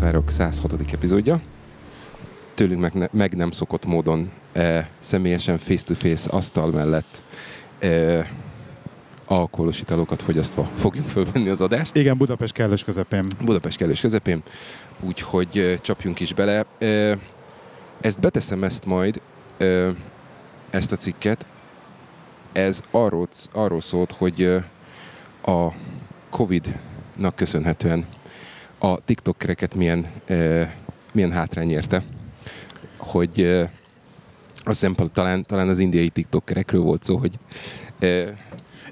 Kábítószárok 106. epizódja. Tőlünk meg, ne, meg nem szokott módon e, személyesen face-to-face asztal mellett e, alkoholos italokat fogyasztva fogjuk fölvenni az adást. Igen, Budapest kellős közepén. Budapest kellős közepén, úgyhogy e, csapjunk is bele. E, ezt beteszem ezt majd, e, ezt a cikket. Ez arról, arról szólt, hogy e, a Covid-nak köszönhetően a TikTok-kereket milyen, milyen hátrány érte. Hogy azt hiszem, talán, talán az indiai TikTok-kerekről volt szó, hogy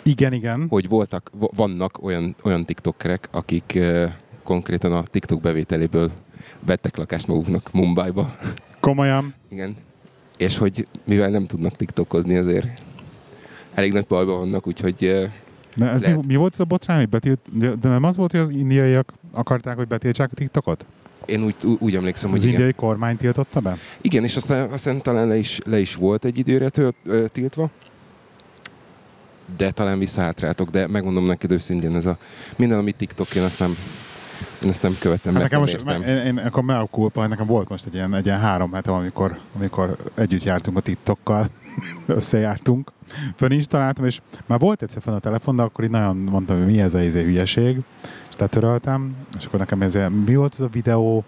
igen, igen. Hogy voltak, vannak olyan, olyan TikTokerek, akik konkrétan a TikTok bevételéből vettek lakást maguknak Mumbai-ba. Komolyan? Igen. És hogy mivel nem tudnak TikTokozni, azért elég nagy bajban vannak, úgyhogy de ez mi, mi volt ez a botrány, hogy betilt, de nem az volt, hogy az indiaiak akarták, hogy betiltsák a TikTokot? Én úgy, úgy emlékszem, az hogy indiai igen. kormány tiltotta be? Igen, és aztán, aztán talán le is, le is volt egy időre tölt, ö, tiltva. De talán visszahátrátok, de megmondom neked őszintén, ez a minden, amit TikTok, én azt nem, én ezt nem követem, hát nekem most. Én, én, akkor mea culpa, nekem volt most egy ilyen, egy ilyen három hete, amikor, amikor együtt jártunk a TikTokkal, összejártunk, fölinstaláltam, és már volt egyszer fenn a telefon, de akkor így nagyon mondtam, hogy mi ez a izé hülyeség, és letöröltem, és akkor nekem ez, mi volt az a videó,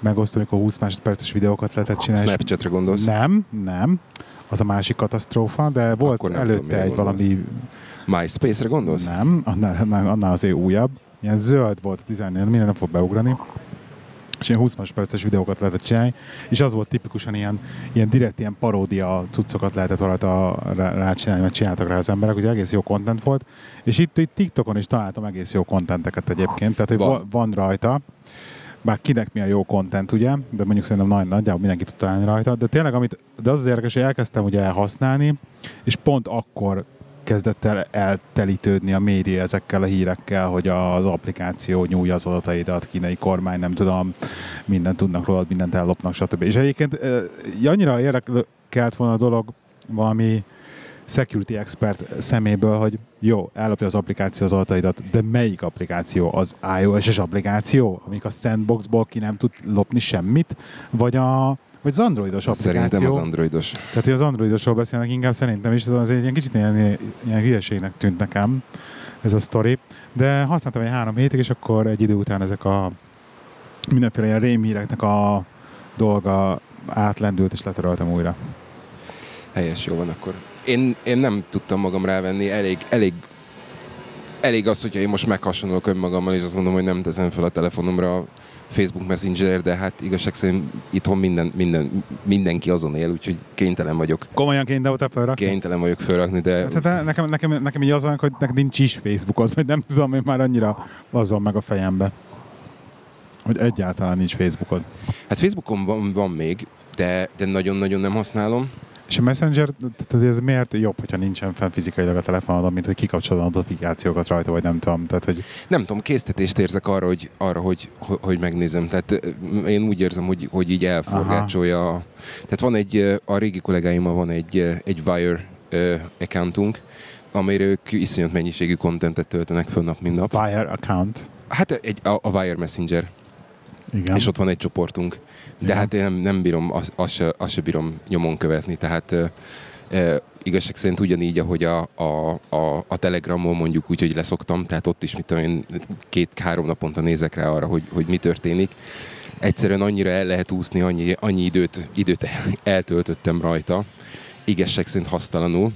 megosztó, amikor 20 másodperces videókat lehetett csinálni. Snapchatre gondolsz? Nem, nem. Az a másik katasztrófa, de volt Akkor előtte tudom, egy gondolsz. valami... MySpace-re gondolsz? Nem, annál, annál azért újabb. Ilyen zöld volt a dizájn, minden nem fog beugrani és ilyen 20 perces videókat lehetett csinálni, és az volt tipikusan ilyen, ilyen direkt ilyen paródia cuccokat lehetett rajta rá csinálni, mert csináltak rá az emberek, ugye egész jó content volt, és itt, itt TikTokon is találtam egész jó contenteket egyébként, tehát hogy van, van rajta, bár kinek mi a jó content, ugye, de mondjuk szerintem nagy, nagyjából mindenki tud találni rajta, de tényleg, amit, de az az érdekes, hogy elkezdtem ugye elhasználni, és pont akkor kezdett el eltelítődni a média ezekkel a hírekkel, hogy az applikáció nyújja az adataidat, kínai kormány, nem tudom, mindent tudnak rólad, mindent ellopnak, stb. És egyébként annyira érdekelt volna a dolog valami security expert szeméből, hogy jó, ellopja az applikáció az adataidat, de melyik applikáció? Az iOS-es applikáció, amik a sandboxból ki nem tud lopni semmit, vagy a vagy az androidos applikáció. Szerintem az androidos. Tehát, hogy az androidosról beszélnek inkább szerintem is, az egy ilyen kicsit ilyen, ilyen hülyeségnek tűnt nekem ez a sztori. De használtam egy három hétig, és akkor egy idő után ezek a mindenféle ilyen rémhíreknek a dolga átlendült, és letöröltem újra. Helyes, jó van akkor. Én, én nem tudtam magam rávenni, elég, elég elég az, hogyha én most meghasonlok önmagammal, és azt mondom, hogy nem teszem fel a telefonomra Facebook Messenger, de hát igazság szerint itthon minden, minden, mindenki azon él, úgyhogy kénytelen vagyok. Komolyan kénytelen felrakni? Kénytelen vagyok felrakni, de... Tehát nekem, nekem, nekem így az van, hogy nekem nincs is Facebookod, vagy nem tudom, hogy már annyira az van meg a fejembe. Hogy egyáltalán nincs Facebookod. Hát Facebookon van, van még, de, de nagyon-nagyon nem használom. És a Messenger, tehát ez miért jobb, hogyha nincsen fenn fizikailag a telefonodon, mint hogy kikapcsolod a notifikációkat rajta, vagy nem tudom. Tehát, hogy... Nem tudom, késztetést érzek arra, hogy, arra, hogy, hogy megnézem. Tehát én úgy érzem, hogy, hogy így elforgácsolja. Tehát van egy, a régi kollégáimmal van egy, egy Wire accountunk, amire ők iszonyat mennyiségű kontentet töltenek föl nap, mint nap. Wire account? Hát egy, a, a Wire Messenger. Igen. És ott van egy csoportunk. De Igen. hát én nem, nem bírom, azt, azt, se, azt se bírom nyomon követni. Tehát e, igazság szerint ugyanígy, ahogy a, a, a, a Telegramon mondjuk úgy, hogy leszoktam, tehát ott is, mit tudom én, két-három naponta nézek rá arra, hogy, hogy mi történik. Egyszerűen annyira el lehet úszni, annyi, annyi időt, időt eltöltöttem rajta. Igazság szerint hasztalanul.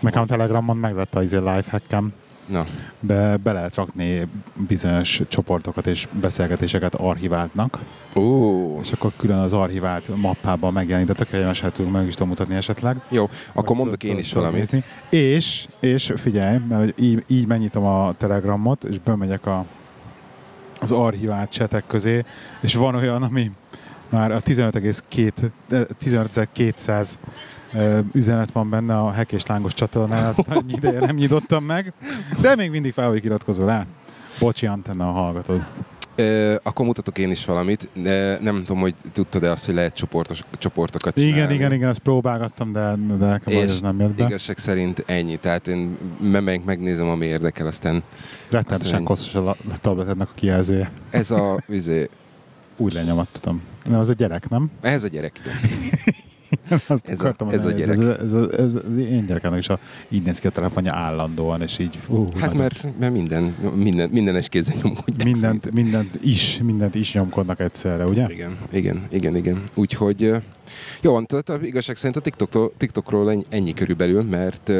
Nekem Telegramon meg lett az lifehackem. Na. Be, be lehet rakni bizonyos csoportokat és beszélgetéseket archiváltnak. Ó. És akkor külön az archivált mappában megjelenít, de tökéletes hát meg is tudom mutatni esetleg. Jó, akkor mondok én is valamit. Nézni. És, és figyelj, mert így, így megnyitom a telegramot, és bemegyek a, az archivált csetek közé, és van olyan, ami már a 15,2 15.200 üzenet van benne a Hek és Lángos csatornán, annyi ideje nem nyitottam meg, de még mindig fel vagyok iratkozó rá. Bocsi, Antenna, hallgatod. Ö, akkor mutatok én is valamit. Nem tudom, hogy tudtad-e azt, hogy lehet csoportos, csoportokat csinálni. Igen, igen, igen, ezt próbálgattam, de, de nekem ez nem jött be. igazság szerint ennyi. Tehát én megyek, megnézem, ami érdekel, aztán... Rettenetesen koszos a tabletednek a kijelzője. Ez a, vizé, Új lenyomat, tudom. Nem, az a gyerek, nem? Ez a gyerek. Azt Ez a- akartam ez a gyerek. Ez, ez, ez, ez, ez, az én gyerekemnek is a, így néz ki a telefonja állandóan, és így fú, Hát nagyon- mert, mert minden, minden, mindenes kézzel nyomkodják. mindent, szerintem. mindent is, mindent is nyomkodnak egyszerre, ugye? Igen, igen, igen, igen. Úgyhogy jó, van, tehát a igazság szerint a TikToktól, TikTokról ennyi, körülbelül, mert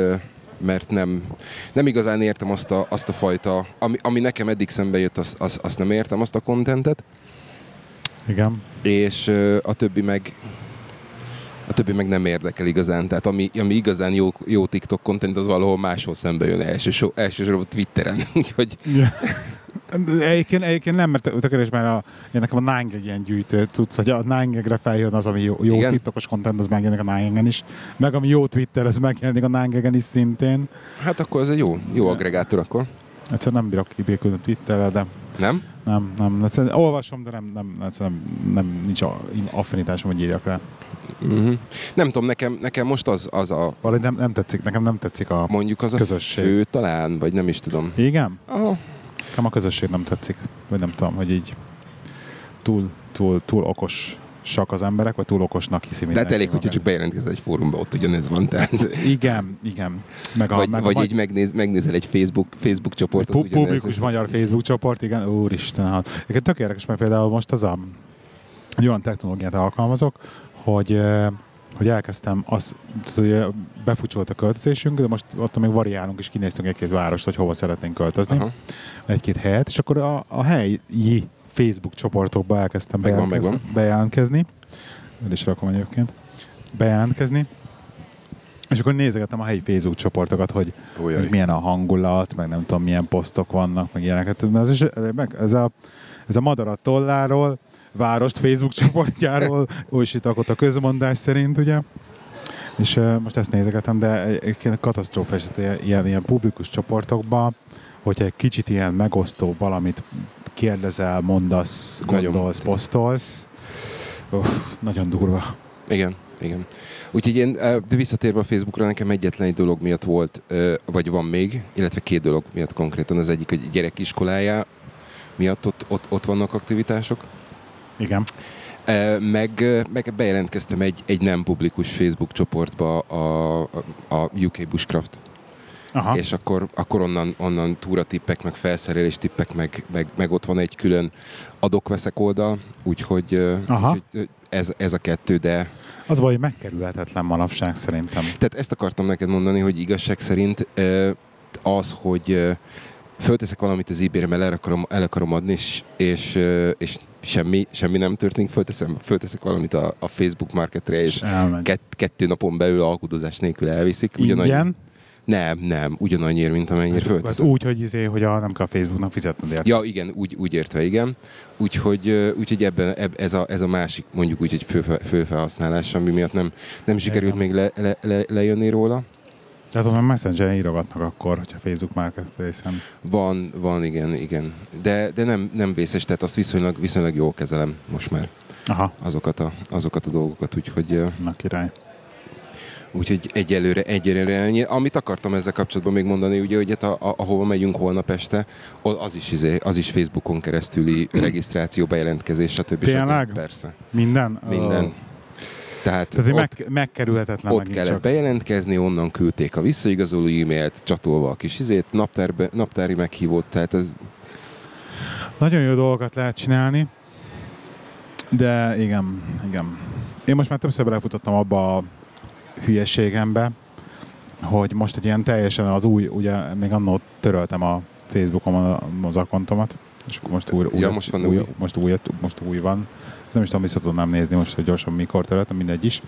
mert nem, nem igazán értem azt a, azt a fajta, ami, ami nekem eddig szembe jött, azt, azt, azt nem értem, azt a kontentet, Igen. és a többi meg a többi meg nem érdekel igazán. Tehát ami, ami igazán jó, jó TikTok content, az valahol máshol szembe jön elsősor, elsősorban Twitteren. Úgyhogy. De Egyébként, egyébként nem, mert tökéletes, mert a, nekem a 9 egy ilyen gyűjtő cucc, hogy a 9 feljön az, ami jó, jó Igen? TikTokos content, az megjelenik a 9 is, meg ami jó Twitter, az megjelenik a 9 is szintén. hát akkor ez egy jó, jó agregátor akkor. Egyszerűen nem bírok kibékülni Twitterrel, de Nem? nem, nem, egyszerűen olvasom, de nem, nem, egyszerűen nem, nem nincs a, affinitásom, hogy írjak rá. Uh-huh. Nem tudom, nekem, nekem most az, az a, Valahogy nem, nem tetszik, nekem nem tetszik a... mondjuk az a Közösség. fő talán, vagy nem is tudom. Igen? Aha. Nekem a közösség nem tetszik. Vagy nem tudom, hogy így túl, túl, túl okos sak az emberek, vagy túl okosnak hiszi De mindenki. hát elég, hogyha csak bejelentkezel egy fórumba, ott ugyanez van. Tehát. Igen, igen. Meg a, Vagy, meg vagy a, így megnéz, megnézel egy Facebook, Facebook csoportot. ugyanez. publikus magyar Facebook csoport, igen, úristen. Hát. Egyébként tök érdekes, mert például most az a, egy olyan technológiát alkalmazok, hogy hogy elkezdtem, az, hogy befucsolt a költözésünk, de most ott még variálunk, és kinéztünk egy-két várost, hogy hova szeretnénk költözni, Aha. egy-két helyet, és akkor a, a helyi Facebook csoportokba elkezdtem Megvan, bejelentkezni. megvan. bejelentkezni. El is rakom egyébként. Bejelentkezni. És akkor nézegettem a helyi Facebook csoportokat, hogy Ujjaj. hogy milyen a hangulat, meg nem tudom, milyen posztok vannak, meg ilyeneket. Ez, is, meg ez, a, ez a madarat tolláról, várost Facebook csoportjáról, újsítakot a közmondás szerint, ugye? És uh, most ezt nézegetem, de egyébként katasztrófa eset ilyen, ilyen publikus csoportokban, hogyha egy kicsit ilyen megosztó valamit kérdezel, mondasz, Nagyon. gondolsz, posztolsz, uff, nagyon durva. Igen, igen. Úgyhogy én eh, de visszatérve a Facebookra, nekem egyetlen egy dolog miatt volt, eh, vagy van még, illetve két dolog miatt konkrétan. Az egyik, hogy gyerekiskolája miatt ott, ott, ott vannak aktivitások. Igen. Eh, Meg, meg bejelentkeztem egy, egy nem publikus Facebook csoportba a, a, a UK Bushcraft. Aha. És akkor, akkor onnan, onnan túratippek, meg felszerelés tippek, meg, meg, meg ott van egy külön adok-veszek oldal, úgyhogy, Aha. úgyhogy ez, ez a kettő, de Az vagy megkerülhetetlen manapság szerintem. tehát ezt akartam neked mondani, hogy igazság szerint az, hogy fölteszek valamit az ebay-re, mert el akarom, el akarom adni, és, és, és semmi, semmi nem történik, fölteszem, fölteszek valamit a, a Facebook marketre, és kett, kettő napon belül alkudozás nélkül elviszik. Ugyanannyi- Ingyen? Nem, nem, ugyanannyiért, mint amennyire Hát fölteszem. úgy, hogy, izé, hogy a, nem kell a Facebooknak fizetned érte. Ja, igen, úgy, úgy értve, igen. Úgyhogy, úgyhogy ebben, eb, ez, a, ez a másik, mondjuk úgy, hogy fő, főfelhasználás, ami miatt nem, nem sikerült Igen. még le, le, le, lejönni róla. Tehát onnan Messenger írogatnak akkor, hogyha Facebook Marketplace-en. Van, van, igen, igen. De, de nem, nem vészes, tehát azt viszonylag, viszonylag jól kezelem most már Aha, azokat a, azokat a dolgokat, úgyhogy, na király. Úgyhogy egyelőre, egyelőre ennyi. Amit akartam ezzel kapcsolatban még mondani, ugye, hogy hát a, a, ahova megyünk holnap este, az is, izé, az is Facebookon keresztüli regisztráció, bejelentkezés, stb. Tényleg? stb. Persze. Minden? Minden. Tehát, Tehát, ott, meg, megkerülhetetlen ott kellett csak. bejelentkezni, onnan küldték a visszaigazoló e-mailt, csatolva a kis izét, naptárbe, naptári meghívót, tehát ez Nagyon jó dolgokat lehet csinálni, de igen, igen. Én most már többször belefutottam abba a hülyeségembe, hogy most egy ilyen teljesen az új, ugye még annó töröltem a Facebookon az akkontomat, és akkor most új, Ja, most van új, új. most új, most új van. Ezt nem is tudom, vissza tudnám nézni most, hogy gyorsan mikor töröltem, mindegy is.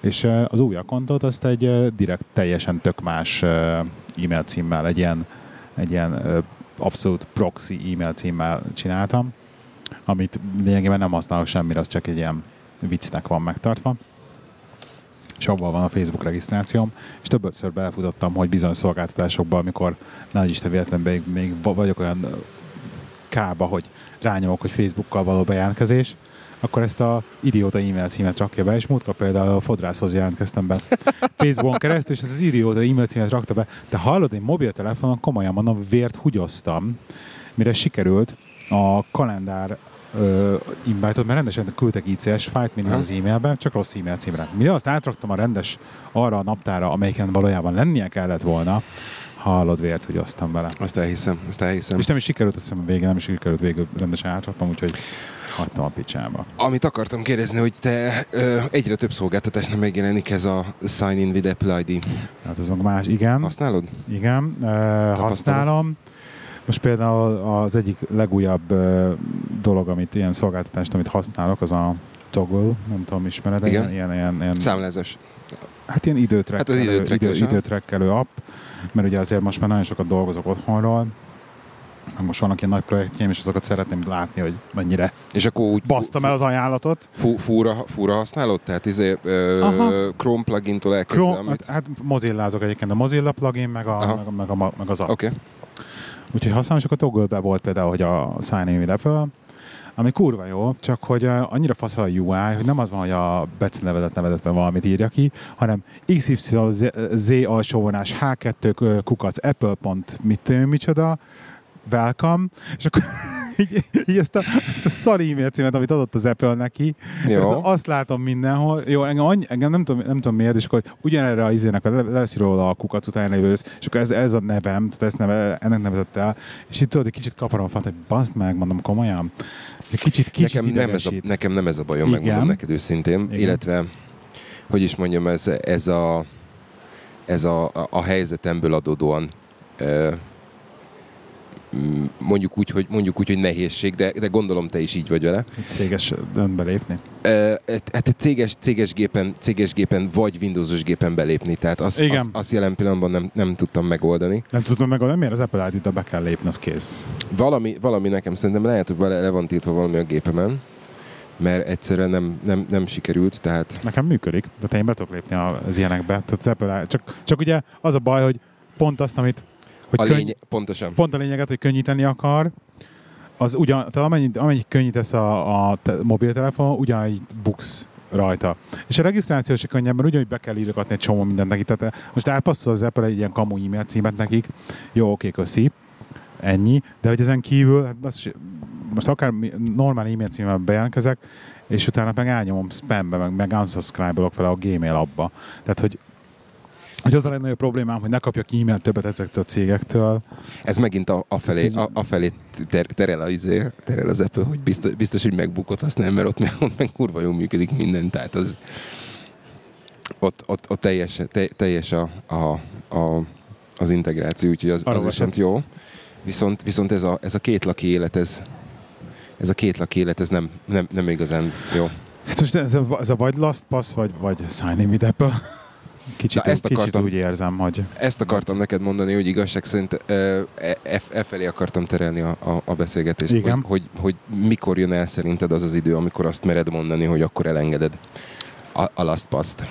És az új akkontot azt egy direkt teljesen tök más e-mail címmel, egy ilyen, egy ilyen abszolút proxy e-mail címmel csináltam, amit lényegében nem használok semmire, az csak egy ilyen viccnek van megtartva. És abban van a Facebook regisztrációm, és többször belefutottam, hogy bizonyos szolgáltatásokban, amikor nagy Isten véletlenben még, még va- vagyok olyan kába, hogy rányomok, hogy Facebookkal való bejelentkezés, akkor ezt a idióta e-mail címet rakja be, és múltkor például a fodrászhoz jelentkeztem be Facebookon keresztül, és ez az idióta e-mail címet rakta be. De hallod, én mobiltelefonon komolyan mondom, vért húgyoztam, mire sikerült a kalendár ö, invite-ot, mert rendesen küldtek ICS fájt minden az e-mailbe, csak rossz e-mail címre. Mire azt átraktam a rendes arra a naptára, amelyiken valójában lennie kellett volna, hallod vért, hogy aztán vele. Azt elhiszem, azt elhiszem. És nem is sikerült, azt hiszem végén nem is sikerült végül rendesen átraktam, úgyhogy hagytam a picsába. Amit akartam kérdezni, hogy te ö, egyre több szolgáltatásnál megjelenik ez a Sign in with Apple ID. Hát ez meg más, igen. Használod? Igen, ö, használom. Most például az egyik legújabb dolog, amit ilyen szolgáltatást, amit használok, az a Toggle, nem tudom, ismered Igen. Ilyen, ilyen, ilyen, Számlázás. hát ilyen időtrekkelő, Hát az időtrekkelés, idő, időtrekkelő app, mert ugye azért most már nagyon sokat dolgozok otthonról, most vannak ilyen nagy projektjeim, és azokat szeretném látni, hogy mennyire És akkor úgy basztam el az ajánlatot. fú, fúra, fúra használod? Tehát izé, ö, Aha. Chrome plugintól Chrome, amit... hát, hát Mozillázok egyébként, a Mozilla plugin, meg, a, Aha. meg, meg, a, meg az app. Okay. Úgyhogy használom, és akkor toggle volt például, hogy a Sign in Apple, ami kurva jó, csak hogy annyira fasz a UI, hogy nem az van, hogy a becenevedet nevedetve valamit írja ki, hanem XYZ alsóvonás H2 kukac Apple mit micsoda, welcome, és akkor így, így ezt, a, ezt a szar e-mail címet, amit adott az Apple neki, Jó. azt látom mindenhol. Jó, engem, annyi, engem nem, tudom, nem tudom miért, és akkor ugyanerre a izének, a- lesz róla a kukac után lévő, össz, és akkor ez, ez a nevem, tehát ezt neve, ennek nevezett el, és itt tudod, egy kicsit kaparom a fat, hogy baszd meg, mondom komolyan. Egy kicsit, kicsit Nekem nem, ez a, nekem nem ez a bajom, Igen. megmondom neked őszintén. Igen. Illetve, hogy is mondjam, ez, ez a ez a, a, a helyzetemből adódóan ö, mondjuk úgy, hogy, mondjuk úgy, hogy nehézség, de, de gondolom te is így vagy vele. Céges döntbe lépni. Ö, Hát egy céges, céges, gépen, céges gépen vagy Windowsos gépen belépni, tehát azt, Igen. azt, azt jelen pillanatban nem, nem tudtam megoldani. Nem tudom meg, nem miért az Apple ID-ta be kell lépni, az kész. Valami, valami nekem szerintem lehet, hogy le van tiltva valami a gépemen, mert egyszerűen nem, nem, nem sikerült, tehát Nekem működik, de én be tudok lépni az ilyenekbe. Tehát az Apple ID, csak, csak ugye az a baj, hogy pont azt, amit hogy a könny- lény, pontosan. pont a lényeget, hogy könnyíteni akar, az ugyan, tehát amennyit, amennyit könnyítesz a, a te, mobiltelefon, ugyanígy buksz rajta. És a regisztráció se könnyebb, mert ugyanúgy be kell írgatni egy csomó mindent nekik. Tehát eh, most elpasszol az Apple egy ilyen kamu e-mail címet nekik, jó, oké, köszi, ennyi, de hogy ezen kívül, hát az, most akár normál e-mail címmel bejelentkezek, és utána meg elnyomom spambe, meg, meg unsubscribe-olok vele a Gmail abba. Tehát, hogy hogy az a legnagyobb problémám, hogy ne kapjak e-mail többet ezektől a cégektől, Ez megint a, a felé, a, a felé ter, terel, a, izé, terel az Apple, hogy biztos, biztos, hogy megbukott, azt nem, mert ott meg, ott meg kurva jól működik minden, tehát az ott, ott, ott teljes, te, teljes a, a, a, az integráció, úgyhogy az, Arra az viszont jó. Viszont, viszont ez, a, ez a két laki élet, ez, ez a két laki élet, ez nem, nem, nem igazán jó. Hát most ez a, ez a vagy LastPass, vagy, vagy Sign in with Apple. Kicsit, Na, ezt kicsit akartam. úgy érzem, hogy Ezt akartam neked mondani, hogy igazság szerint e, e, e felé akartam terelni a, a, a beszélgetést, Igen. hogy, hogy, hogy mikor jön el szerinted az az idő, amikor azt mered mondani, hogy akkor elengeded a, a LastPass-t.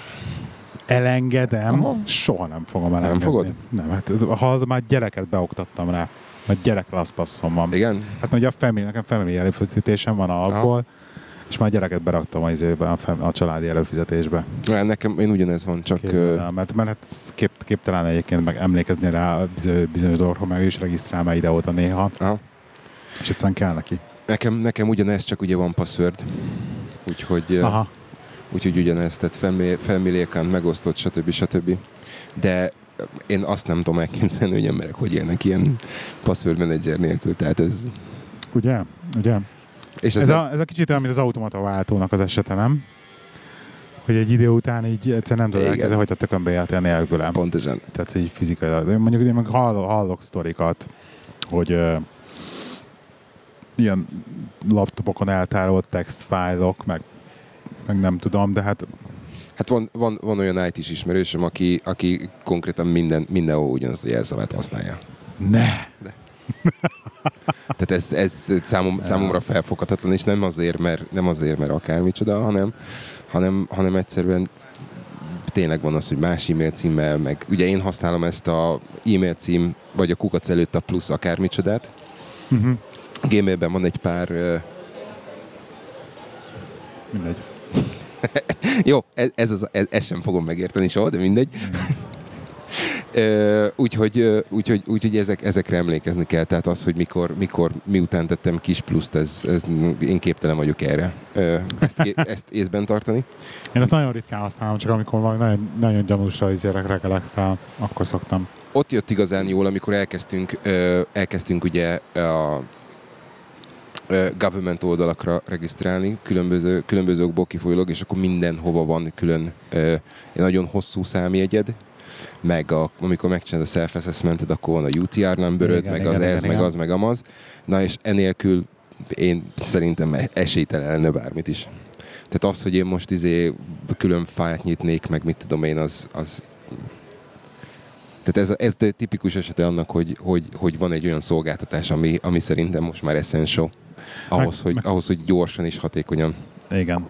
elengedem, Aha. soha nem fogom elengedni. fogod? Nem, hát ha már gyereket beoktattam rá, mert gyerek LastPassom van. Igen? Hát ugye a family, nekem family előfizetésem van alapból, és már gyereket beraktam az izébe, a, fam- a családi előfizetésbe. Ja, Nekem én ugyanez van, csak Kézzel mert, mert hát kép, képtelen egyébként meg emlékezni rá a bizonyos, dolgokra, meg ő is regisztrál már ide-oda néha, aha. és egyszerűen kell neki. nekem, nekem ugyanez, csak ugye van password. Úgyhogy, Aha. úgyhogy ugyanez, tehát family, family account megosztott, stb. stb. De én azt nem tudom elképzelni, hogy emberek hogy élnek ilyen password manager nélkül. Tehát ez, Ugye? Ugye? És ez, Ez a, ez a kicsit olyan, mint az automata váltónak az esete, nem? Hogy egy idő után így egyszer nem tudod elkezdeni, hogy a tökön bejátél nélkülem. pontosan. Tehát, így fizikailag. De mondjuk én meg hallok, hallok sztorikat, hogy uh, ilyen laptopokon eltárolt textfájlok, meg, meg nem tudom, de hát Hát van, van, van olyan IT-s ismerősöm, aki, aki konkrétan minden, mindenhol ugyanazt a jelszavát használja. ne! Tehát ez, ez számom, számomra felfoghatatlan, és nem azért, mert, nem azért, mert akármicsoda, hanem, hanem, hanem egyszerűen tényleg van az, hogy más e-mail címmel, meg ugye én használom ezt a e-mail cím, vagy a kukac előtt a plusz akármicsodát. Uh-huh. Gmailben van egy pár, ö, Mindegy. jó, ez, ez, az, ez, ezt sem fogom megérteni soha, de mindegy. Úgyhogy, úgyhogy, úgyhogy ezek, ezekre emlékezni kell, tehát az, hogy mikor, mikor miután tettem kis pluszt, ez, ez én képtelen vagyok erre. Ezt, ezt észben tartani. Én ezt nagyon ritkán használom, csak amikor valami nagyon, nagyon gyanúsra izérek regelek fel, akkor szoktam. Ott jött igazán jól, amikor elkezdtünk, elkezdtünk ugye a government oldalakra regisztrálni, különböző, különböző okból kifolyólag, és akkor mindenhova van külön egy nagyon hosszú számjegyed, meg a, amikor megcsinálod a self-assessmented, akkor van a UTR numberöd, Igen, meg igen, az igen, ez, meg igen. az, meg amaz. Na és enélkül én szerintem esélytelen lenne bármit is. Tehát az, hogy én most izé külön fájlt nyitnék, meg mit tudom én, az, az tehát ez, ez de tipikus esete annak, hogy, hogy, hogy van egy olyan szolgáltatás, ami, ami szerintem most már essential. Ahhoz, Meg- hogy, meg- ahhoz, hogy gyorsan és hatékonyan. Igen.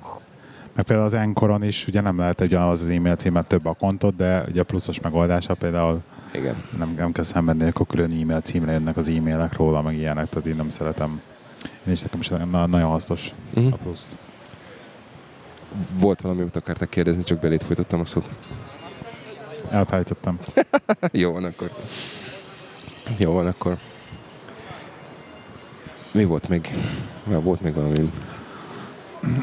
Meg például az Encoron is, ugye nem lehet egy az az e-mail címet több a kontot, de ugye a pluszos megoldása például Igen. nem, nem kell szenvedni, akkor külön e-mail címre jönnek az e-mailek róla, meg ilyenek, tehát én nem szeretem. Én is nekem is na- nagyon hasznos Mhm. a plusz. Volt valami, amit akartak kérdezni, csak belét folytottam a szót. Elfelejtettem. Jó van akkor. Jó van akkor. Mi volt még? Már volt még valami.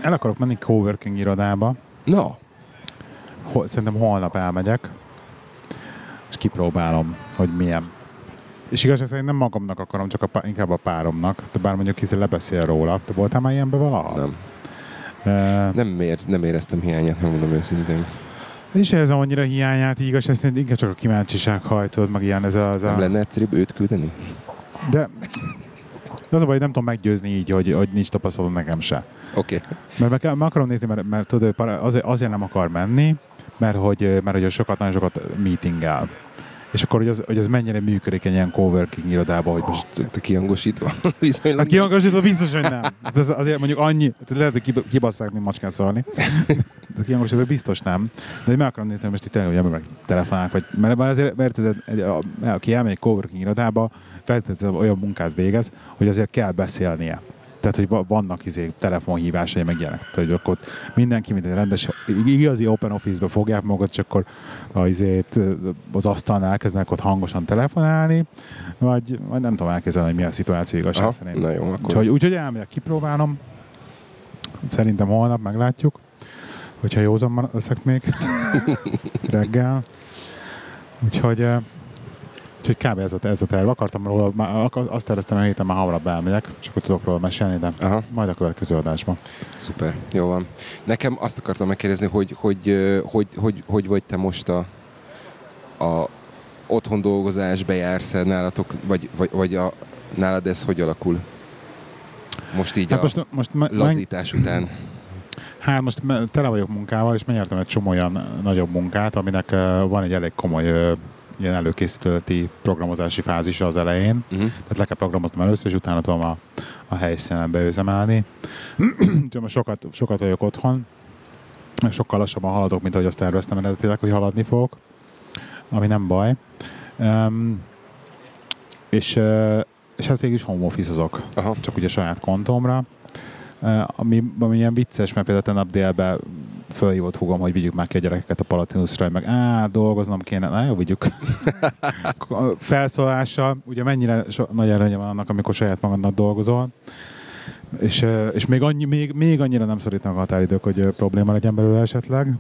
El akarok menni coworking irodába, Na, Hol, szerintem holnap elmegyek, és kipróbálom, hogy milyen. És igaz, szerint nem magamnak akarom, csak a, pá- inkább a páromnak. De bár mondjuk hiszen lebeszél róla. Te voltál már ilyenben valaha? nem. Uh, Nem, ér, nem éreztem hiányát, megmondom őszintén. és érzem annyira hiányát, így igaz, ez inkább csak a kíváncsiság hajtod, meg ilyen ez a... Ez a... Nem lenne egyszerűbb őt küldeni? De de az a baj, hogy nem tudom meggyőzni így, hogy, hogy nincs tapasztalatom nekem se. Oké. Okay. Mert meg, meg akarom nézni, mert, mert tudod, azért, azért nem akar menni, mert hogy, mert hogy sokat, nagyon sokat meetingel. És akkor, hogy az, hogy az mennyire működik egy ilyen coworking irodában, hogy most... Te kihangosítva. Viszonylag. Hát kihangosítva biztos, hogy nem. Hát Ez azért mondjuk annyi, tehát lehet, hogy kib- kibasszák, mint macskát szólni. De kihangosítva biztos nem. De meg akarom nézni, hogy most itt tényleg, hogy emberek telefonálnak, vagy, mert mert azért, mert tudod, egy- a- aki elmegy egy coworking irodába, feltétlenül olyan munkát végez, hogy azért kell beszélnie. Tehát, hogy va- vannak izé, telefonhívásai, meg ilyenek. Tehát, hogy akkor mindenki, mint egy rendes, igazi open office-be fogják magukat, csak akkor a, izét, az asztalnál elkezdenek ott hangosan telefonálni, vagy, vagy nem tudom elképzelni, hogy mi a szituáció igazság Aha, szerint. na jó, akkor Úgyhogy, úgyhogy elmegyek, kipróbálom. Szerintem holnap meglátjuk, hogyha józan leszek még reggel. Úgyhogy, eh, úgyhogy kb. ez a, ez a terv. Akartam róla, már, azt terveztem, hogy héten már hamarabb elmegyek, és akkor tudok róla mesélni, de Aha, majd a következő adásban. szuper, jó van. Nekem azt akartam megkérdezni, hogy hogy, hogy, hogy, hogy vagy te most a, a otthon dolgozás, bejársz nálatok, vagy, vagy, vagy a, nálad ez hogy alakul? Most így Hát a most, most, me- meg, lazítás után. hát most tele vagyok munkával, és megnyertem egy csomó olyan nagyobb munkát, aminek van egy elég komoly ilyen előkészítőleti programozási fázisa az elején. Uh-huh. Tehát le kell programoznom először, és utána tudom a, a helyszínen beüzemelni. Most sokat, sokat vagyok otthon, sokkal lassabban haladok, mint ahogy azt terveztem eredetileg, hogy haladni fogok, ami nem baj. Um, és, és hát végül is home office-ozok, Aha. csak ugye saját kontomra. Ami, ami ilyen vicces, mert például tegnap délben fölhívott húgom, hogy vigyük már ki a gyerekeket a Palatinusra, meg á, dolgoznom kéne, na jó, vigyük. A felszólással, ugye mennyire so, nagy előnye van annak, amikor saját magadnak dolgozol, és, és még, annyi, még, még annyira nem szorítanak a határidők, hogy probléma legyen belőle esetleg.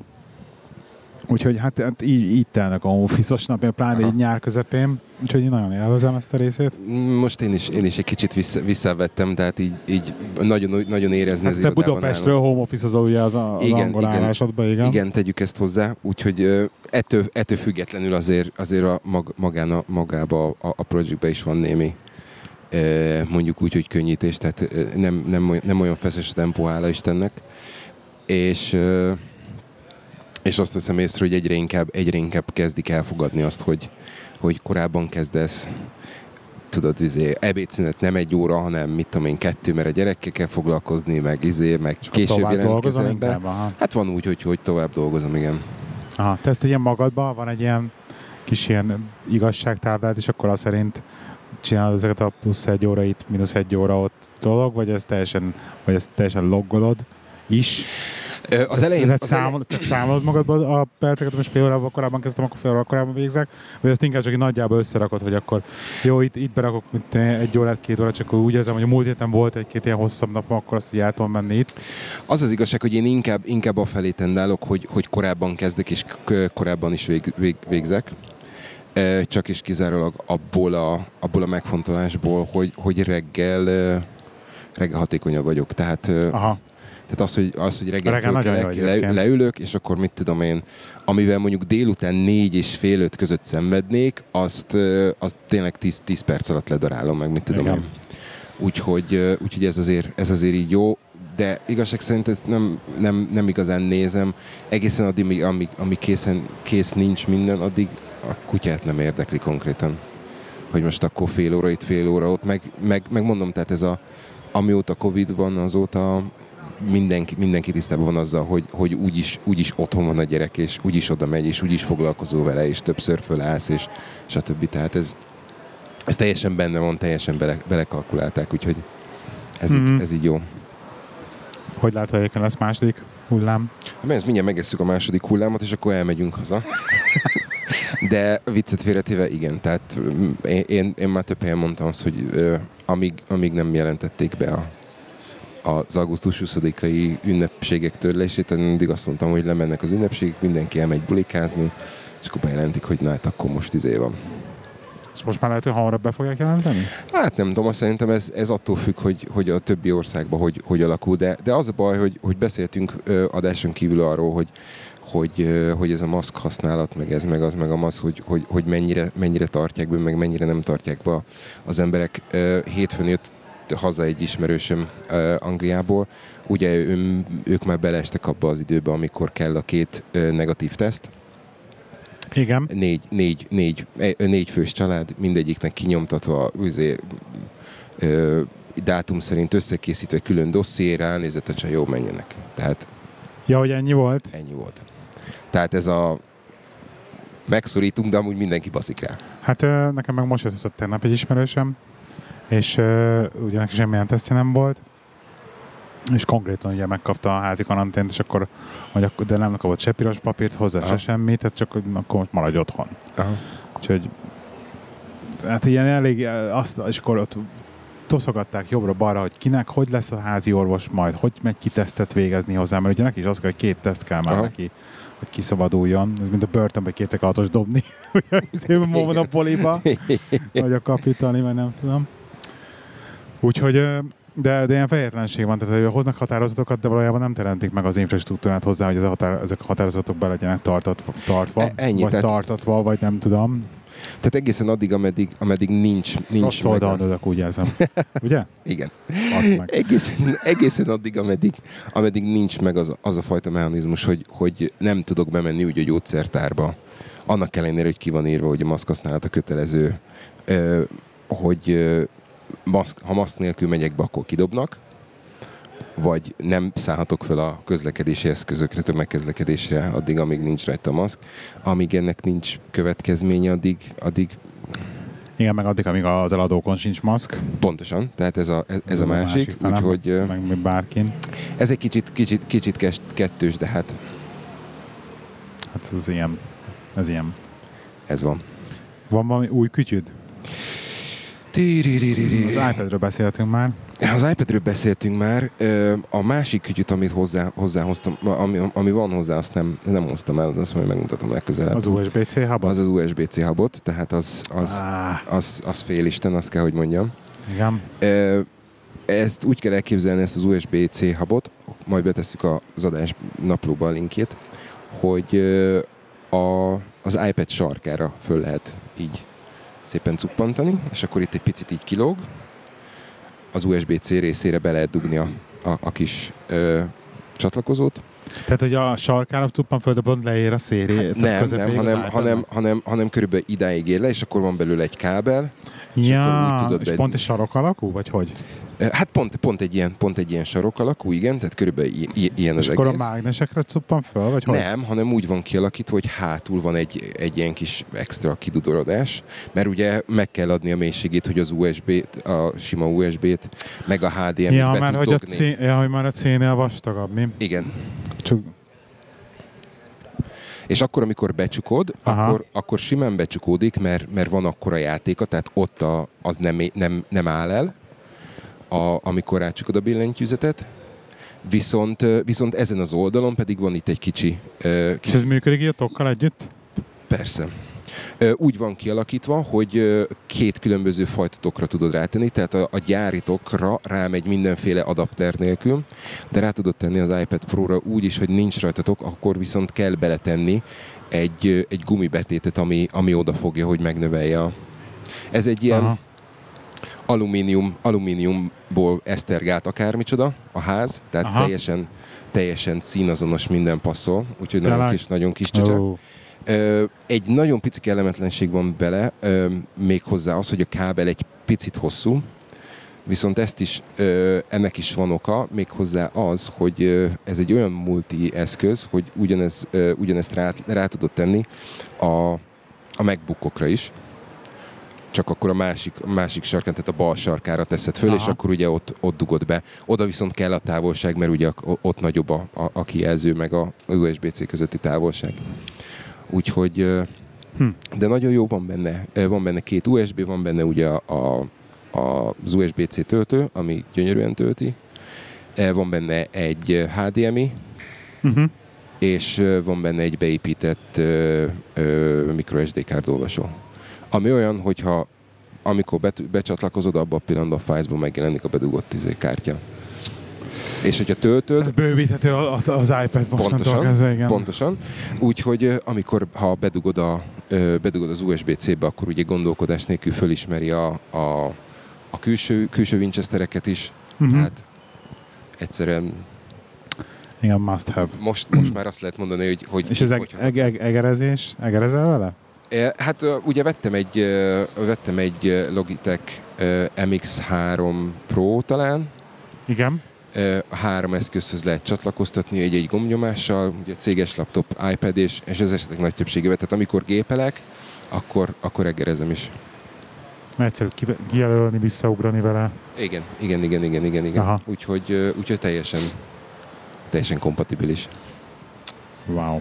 Úgyhogy hát, hát így, így telnek a office-os napja, pláne Aha. így nyár közepén, úgyhogy én nagyon élvezem ezt a részét. Most én is, én is egy kicsit vissza, visszavettem, tehát így, így nagyon, nagyon érezni Hát az te Budapestről home office az ugye az, az Igen, angol igen. állásodban, igen. Igen, tegyük ezt hozzá, úgyhogy ettől, ettől függetlenül azért, azért a mag, magán a, magába a, a projektbe is van némi mondjuk úgy, hogy könnyítés, tehát nem, nem, olyan- nem olyan feszes tempó, hála Istennek. És, és azt veszem észre, hogy egyre inkább, egyre inkább kezdik elfogadni azt, hogy, hogy korábban kezdesz tudod, izé, ebédszünet nem egy óra, hanem mit tudom én, kettő, mert a gyerekkel kell foglalkozni, meg izé, meg akkor később jelentkezel be. Hát van úgy, hogy, hogy tovább dolgozom, igen. Aha, te ezt ilyen magadban, van egy ilyen kis ilyen igazságtáblát, és akkor az szerint csinálod ezeket a plusz egy óra itt, mínusz egy óra ott dolog, vagy ez teljesen, vagy ezt teljesen loggolod is? Az elején... Tehát Az elején számol, tehát számolod magadban a perceket, most fél órával korábban kezdtem, akkor fél órával korábban végzek, vagy ezt inkább csak így nagyjából összerakod, hogy akkor jó, itt, itt berakok mint egy órát, két órát, csak úgy érzem, hogy a múlt héten volt egy-két ilyen hosszabb nap, akkor azt így el tudom menni itt. Az az igazság, hogy én inkább, inkább a felé tendálok, hogy, hogy korábban kezdek és korábban is vég, vég, végzek. Csak és kizárólag abból a, abból a megfontolásból, hogy, hogy reggel, reggel hatékonyabb vagyok. Tehát, Aha. Tehát az, hogy, az, hogy reggel, Reggel fölkelek, le, leülök, és akkor mit tudom én, amivel mondjuk délután négy és fél öt között szenvednék, azt, azt tényleg 10, 10 perc alatt ledarálom meg, mit tudom Igen. én. Úgyhogy, úgyhogy ez, azért, ez azért így jó, de igazság szerint ezt nem, nem, nem igazán nézem. Egészen addig, amíg, amíg, amíg készen, kész nincs minden, addig a kutyát nem érdekli konkrétan. Hogy most akkor fél óra itt, fél óra ott, meg, meg, meg mondom, tehát ez a, amióta Covid van, azóta mindenki, mindenki tisztában van azzal, hogy, hogy úgyis, úgyis otthon van a gyerek, és úgyis oda megy, és úgyis foglalkozol vele, és többször fölállsz, és stb. Tehát ez, ez teljesen benne van, teljesen bele, belekalkulálták, úgyhogy ez, Mhm. így, ez így jó. Hogy látod, egyébként lesz második hullám? Mert mindjárt megesszük a második hullámot, és akkor elmegyünk haza. De viccet félretéve igen, tehát mm, én, én, én már több helyen mondtam azt, hogy ö, amíg, amíg nem jelentették be a, az augusztus 20-ai ünnepségek törlését, én mindig azt mondtam, hogy lemennek az ünnepségek, mindenki elmegy bulikázni, és akkor bejelentik, hogy na hát akkor most izé van. És most már lehet, hogy hamarabb be fogják jelenteni? Hát nem tudom, azt szerintem ez, ez attól függ, hogy, hogy a többi országban hogy, hogy alakul, de, de az a baj, hogy, hogy beszéltünk adáson kívül arról, hogy, hogy, hogy ez a maszk használat, meg ez, meg az, meg az, hogy, hogy, hogy mennyire, mennyire tartják be, meg mennyire nem tartják be az emberek. Hétfőn jött haza egy ismerősöm ö, Angliából, ugye ő, ők már beleestek abba az időbe, amikor kell a két ö, negatív teszt, Igen. négy, négy, négy, eh, négy fős család, mindegyiknek kinyomtatva üzé, ö, dátum szerint összekészítve külön dosszié, ránézett a csaj, jó, menjenek. Tehát Ja, hogy ennyi volt? ennyi volt. Tehát ez a megszorítunk, de amúgy mindenki baszik rá. Hát nekem meg most jött tegnap egy ismerősöm, és ö, ugye neki semmilyen tesztje nem volt, és konkrétan ugye megkapta a házi karantént, és akkor, hogy akkor de nem kapott se piros papírt, hozzá se Aha. semmi, tehát csak akkor most maradj otthon. Aha. Úgyhogy hát ilyen elég, eh, azt, és akkor ott toszogatták jobbra-balra, hogy kinek, hogy lesz a házi orvos majd, hogy megy ki tesztet végezni hozzá, mert ugye neki is az kell, hogy két teszt kell már Aha. neki, hogy kiszabaduljon. Ez mint a börtönbe kétszer katos dobni, ugye izébe monopoliba, vagy a kapitali, vagy nem tudom. Úgyhogy de, de ilyen fejetlenség van, tehát hogy hoznak határozatokat, de valójában nem teremtik meg az infrastruktúrát hozzá, hogy ez a határ, ezek a határozatok be legyenek tartatva, tartva, E- ennyi, vagy tehát- tartatva, vagy nem tudom. Tehát egészen addig, ameddig, ameddig nincs, nincs Rossz oldalon ülök, úgy érzem. Ugye? Igen. Azt meg. Egészen, egészen addig, ameddig, ameddig nincs meg az, az a fajta mechanizmus, hogy, hogy nem tudok bemenni úgy a gyógyszertárba. Annak ellenére, hogy ki van írva, hogy a maszk használata kötelező, hogy maszk, ha maszk nélkül megyek be, akkor kidobnak, vagy nem szállhatok fel a közlekedési eszközökre, tömegközlekedésre, addig, amíg nincs rajta a maszk. Amíg ennek nincs következménye, addig, addig Igen, meg addig, amíg az eladókon sincs maszk. pontosan, tehát ez a, ez, ez a másik, fele, úgyhogy... ö, Meg, meg bárkin. Ez egy kicsit, kicsit, kicsit kettős, de hát Hát ez ilyen. Ez ilyen. ez van. Van valami új kütyüd? Az iPadről beszéltünk már. Az iPadről beszéltünk már. A másik kütyüt, amit hozzá, hozzáhoztam, ami, ami van hozzá, azt nem, nem hoztam el, azt majd megmutatom legközelebb. Az USB-C hub? az, az USB-C hubot, tehát az, az, Ah, az, az félisten, azt kell, hogy mondjam. igen. Ezt úgy kell elképzelni, ezt az USB-C hubot, majd betesszük az adás naplóba a linkjét, hogy a, az iPad sarkára föl lehet így szépen cuppantani, és akkor itt egy picit így kilóg, az USB-C részére be lehet dugni a, a, a kis ö, csatlakozót. Tehát, hogy a sarkára cuppan föld, pont leér a széri. tehát Nem, nem hanem, hanem, hanem, hanem körülbelül idáig ér le, és akkor van belőle egy kábel, és akkor Ja, úgy tudod és pont egy sarok alakú, vagy hogy? Hát pont, pont, egy ilyen, pont egy ilyen sarok alakú, igen, tehát körülbelül i- ilyen az És akkor a egész. mágnesekre cuppan föl, vagy hogy? Nem, hanem úgy van kialakítva, hogy hátul van egy, egy ilyen kis extra kidudorodás, mert ugye meg kell adni a mélységét, hogy az USB-t, a sima USB-t, meg a HDMI-t Ja, be mert hogy a, dogni. C, ja, hogy már a C-nél vastagabb, mi? Igen. Csak, És akkor, amikor becsukod, Aha. akkor, akkor simán becsukódik, mert, mert van akkora játéka, tehát ott a, az nem, nem, nem áll el, a, amikor rácsukod a billentyűzetet, viszont, viszont ezen az oldalon pedig van itt egy kicsi, és kicsi ez működik a tokkal együtt? Persze. Úgy van kialakítva, hogy két különböző fajta tokra tudod rátenni, tehát a, a gyári tokra rámegy mindenféle adapter nélkül, de rá tudod tenni az iPad Pro-ra úgy is, hogy nincs rajta tok, akkor viszont kell beletenni egy, egy gumibetétet, ami, ami odafogja, hogy megnövelje a... Ez egy ilyen Aha. alumínium, alumíniumból esztergált akármicsoda a ház, tehát Aha. teljesen, teljesen színazonos minden passzol, úgyhogy nagyon Tényleg? kis, nagyon kis. Ó, Ö, egy nagyon pici kellemetlenség van bele, még hozzá az, hogy a kábel egy picit hosszú, viszont ezt is, ö, ennek is van oka, még hozzá az, hogy ö, ez egy olyan multi eszköz, hogy ugyanez, ö, ugyanezt rá, rá tudod tenni a, a MacBookokra is, csak akkor a másik, a másik sarkán, tehát a bal sarkára teszed föl, Aha. és akkor ugye ott, ott dugod be. Oda viszont kell a távolság, mert ugye ott nagyobb a, a, a kijelző, meg a USB-C közötti távolság. Úgyhogy, Hm. de nagyon jó van benne. Van benne két USB, van benne ugye a, a, az USB-C töltő, ami gyönyörűen tölti. Van benne egy HDMI, uh-huh. és ö, van benne egy beépített ö, ö, microSD kárdolvasó. Ami olyan, hogyha amikor bet, becsatlakozod, abban a pillanatban a Files-ban megjelenik a bedugott izé, kártya. És hogyha töltöd, Ez bővíthető az iPad Pontosan, kezdve, igen. Pontosan. Úgyhogy amikor, ha bedugod, a, bedugod az USB-C-be, akkor ugye gondolkodás nélkül fölismeri a, a, a külső, külső Winchestereket is. Uh-huh. Hát egyszerűen Igen, must have. most, most már azt lehet mondani, hogy... hogy És ez eg- eg- eg- egerezés? Egerezel vele? Hát ugye vettem egy, vettem egy Logitech ö, MX3 Pro talán, Igen. Három eszközhöz lehet csatlakoztatni egy-egy gombnyomással, ugye céges laptop, iPad és, és az esetek nagy többségével. Tehát amikor gépelek, akkor, akkor eggerezem is. Egyszerű ki- kijelölni, visszaugrani vele. Igen, igen, igen, igen, igen, igen. Aha. Úgyhogy, úgyhogy teljesen, teljesen kompatibilis. Wow.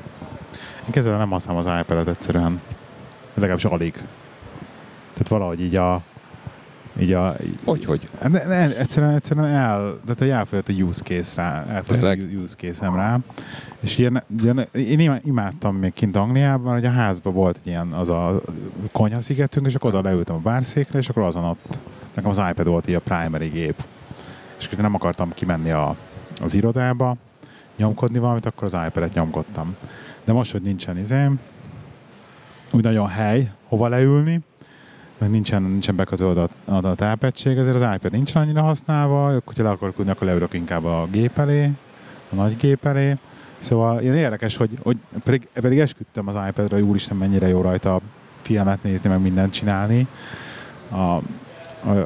Én kezdve nem használom az iPad-et egyszerűen. Legalábbis alig. Tehát valahogy így a... Így a... Hogy, hogy? Ne, egyszerűen, egyszerűen el, de te elfogyott a use case rá, elfogyott a use case rá. És ilyen, ilyen, én imádtam még kint Angliában, hogy a házban volt egy ilyen az a konyhaszigetünk, és akkor oda leültem a bárszékre, és akkor azon ott, nekem az iPad volt így a primary gép. És akkor nem akartam kimenni a, az irodába, nyomkodni valamit, akkor az iPad-et nyomkodtam. De most, hogy nincsen izém, úgy nagyon hely, hova leülni, meg nincsen, nincsen oda a tápegység, ezért az iPad nincs annyira használva, hogyha le akarok ülni, akkor leülök inkább a gép elé, a nagy gép elé. Szóval ilyen érdekes, hogy, hogy pedig, pedig esküdtem az iPad-ra, hogy úristen mennyire jó rajta filmet nézni, meg mindent csinálni a, a,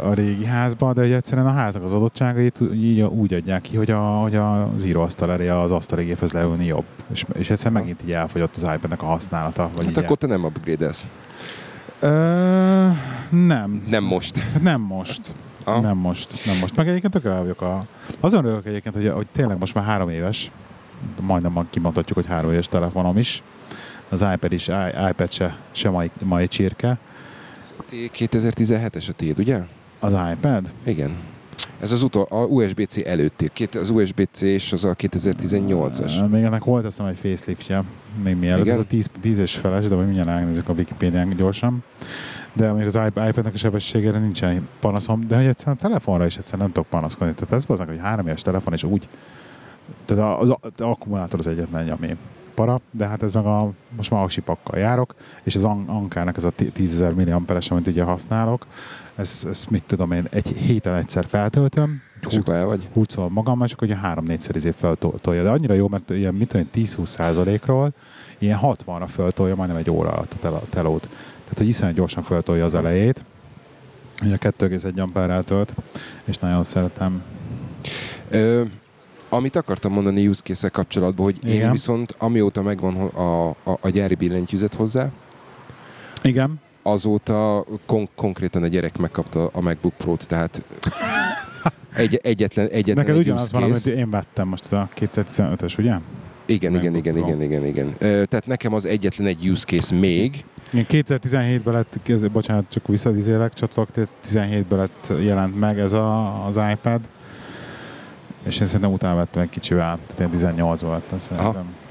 a régi házba, de hogy egyszerűen a háznak az adottságait így úgy adják ki, hogy, a, hogy az íróasztal elé az asztali géphez leülni jobb. És, és egyszerűen megint így elfogyott az iPad-nek a használata. Vagy Hát így akkor te nem upgrade-elsz. Ö, nem. Nem most. Nem most. Ah. Nem most. Nem most. Meg egyébként tök vagyok a... Azon örülök egyébként, hogy, hogy tényleg most már három éves, majdnem kimondhatjuk, hogy három éves telefonom is. Az iPad is, iPad se, se mai, mai csirke. 2017-es a tiéd, ugye? Az iPad? Igen. Ez az utol, a USB-C előtti. Az USB-C és az a 2018-as. Ö, Még ennek volt azt egy faceliftje, még mielőtt. Ez a 10, 10 és feles, de majd mindjárt elnézzük a Wikipédián gyorsan. De még az iP- iPad-nek a sebességére nincsen panaszom, de hogy egyszerűen a telefonra is egyszerűen nem tudok panaszkodni. Tehát ez az, hogy három éves telefon, és úgy, tehát az, az, az akkumulátor az egyetlen, ami para, de hát ez meg a, most már aksipakkal járok, és az An- Ankának ez a 10.000 mAh-es, amit ugye használok, ezt, ezt mit tudom én, egy héten egyszer feltöltöm, el vagy? húzol magam, és akkor ugye három-négyszer izé feltolja. De annyira jó, mert ilyen mit tudom, én, 10-20 százalékról ilyen 60-ra feltolja majdnem egy óra alatt a tel- a telót. Tehát, hogy iszonyat gyorsan feltolja az elejét, Ugye 2,1 ampere tölt, és nagyon szeretem. Ö, amit akartam mondani use case kapcsolatban, hogy én Igen. viszont amióta megvan a, a, a gyári billentyűzet hozzá, Igen, azóta kon- konkrétan a gyerek megkapta a MacBook Pro-t, tehát egy, egyetlen, egyetlen neked egy ugyanaz van, amit én vettem most a 2015-ös, ugye? Igen, igen, igen, igen, igen, igen. Tehát nekem az egyetlen egy use case még, Igen, 2017-ben lett, ez, bocsánat, csak visszavizélek, csatlak, 17-ben lett jelent meg ez a, az iPad, és én szerintem utána vettem egy kicsivel, tehát én 18 vettem szerintem. Ö,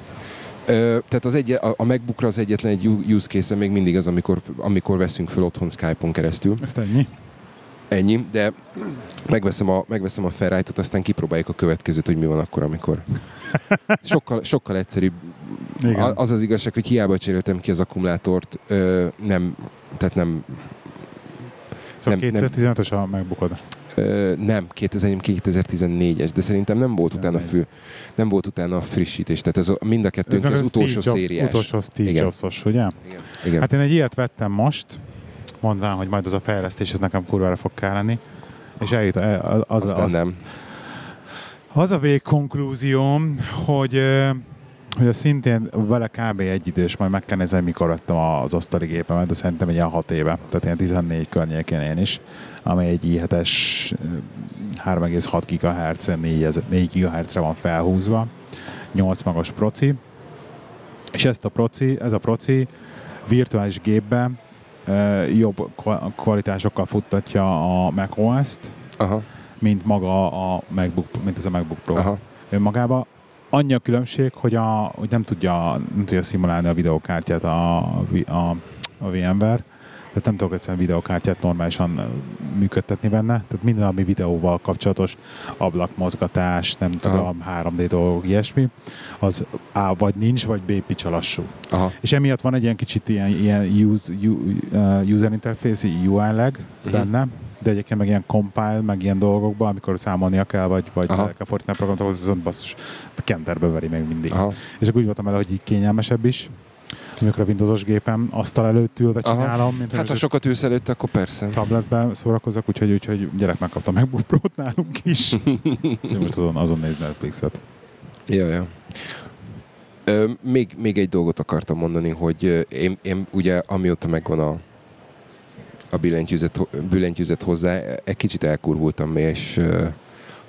tehát az egy, a, a MacBookra az egyetlen egy use case még mindig az, amikor, amikor veszünk föl otthon Skype-on keresztül. Ezt ennyi? Ennyi, de megveszem a, megveszem a Ferrite-ot, aztán kipróbáljuk a következőt, hogy mi van akkor, amikor. Sokkal, sokkal egyszerűbb. Igen. Az az igazság, hogy hiába cseréltem ki az akkumulátort, nem, tehát nem, Szóval nem- 2015-ös a megbukod. Ö, nem 2000, 2014-es, de szerintem nem volt utána 14. fő, nem volt utána frissítés, tehát ez a, mind a kettőnk meg az a utolsó Steve Jobs, szériás. Utolsó Steve Igen. Jobs-os, ugye? Igen. Igen. Hát én egy ilyet vettem most, mondván, hogy majd az a fejlesztés, ez nekem kurvára fog kelleni. És eljut, el- az, Aztán az, nem. az a végkonklúzióm, hogy hogy a szintén vele kb. egy idő, és majd meg kell nézni, mikor vettem az asztali gépemet, de szerintem egy ilyen 6 éve, tehát ilyen 14 környékén én is, ami egy i7-es ö, 3,6 GHz, 4, 4 GHz-re van felhúzva, 8 magas proci, és ezt a proci, ez a proci virtuális gépben ö, jobb kva- kvalitásokkal futtatja a macOS-t, Aha, mint maga a MacBook, mint ez a MacBook Pro aha. önmagában. Annyi a különbség, hogy, a, hogy nem, tudja, nem tudja szimulálni a videokártyát a, a, a VMware, tehát nem tudok egyszerűen videokártyát normálisan működtetni benne, tehát minden, ami videóval kapcsolatos ablakmozgatás, nem tudom, 3D dolgok, ilyesmi, az A vagy nincs, vagy B picsa lassú. Aha. És emiatt van egy ilyen kicsit ilyen, ilyen use, user interface UI lag Mhm. benne, de egyébként meg ilyen compile, meg ilyen dolgokban, amikor számolnia kell, vagy, vagy Aha. el kell fordítani a programot, akkor viszont basszus, kenterbe veri még mindig. Aha. És akkor úgy voltam vele, hogy így kényelmesebb is, amikor a Windowsos gépem asztal előtt ülve Aha. csinálom, mint Hát ha sokat ülsz előtte, akkor persze. tabletben szórakozok, úgyhogy, úgyhogy gyerek megkapta MacBook Pro-t nálunk is. Most azon, azon néz Netflixet. Ja, ja. Ö, még, még egy dolgot akartam mondani, hogy én, én ugye amióta megvan a, a billentyűzet, billentyűzet hozzá, egy kicsit elkurvultam, és ö,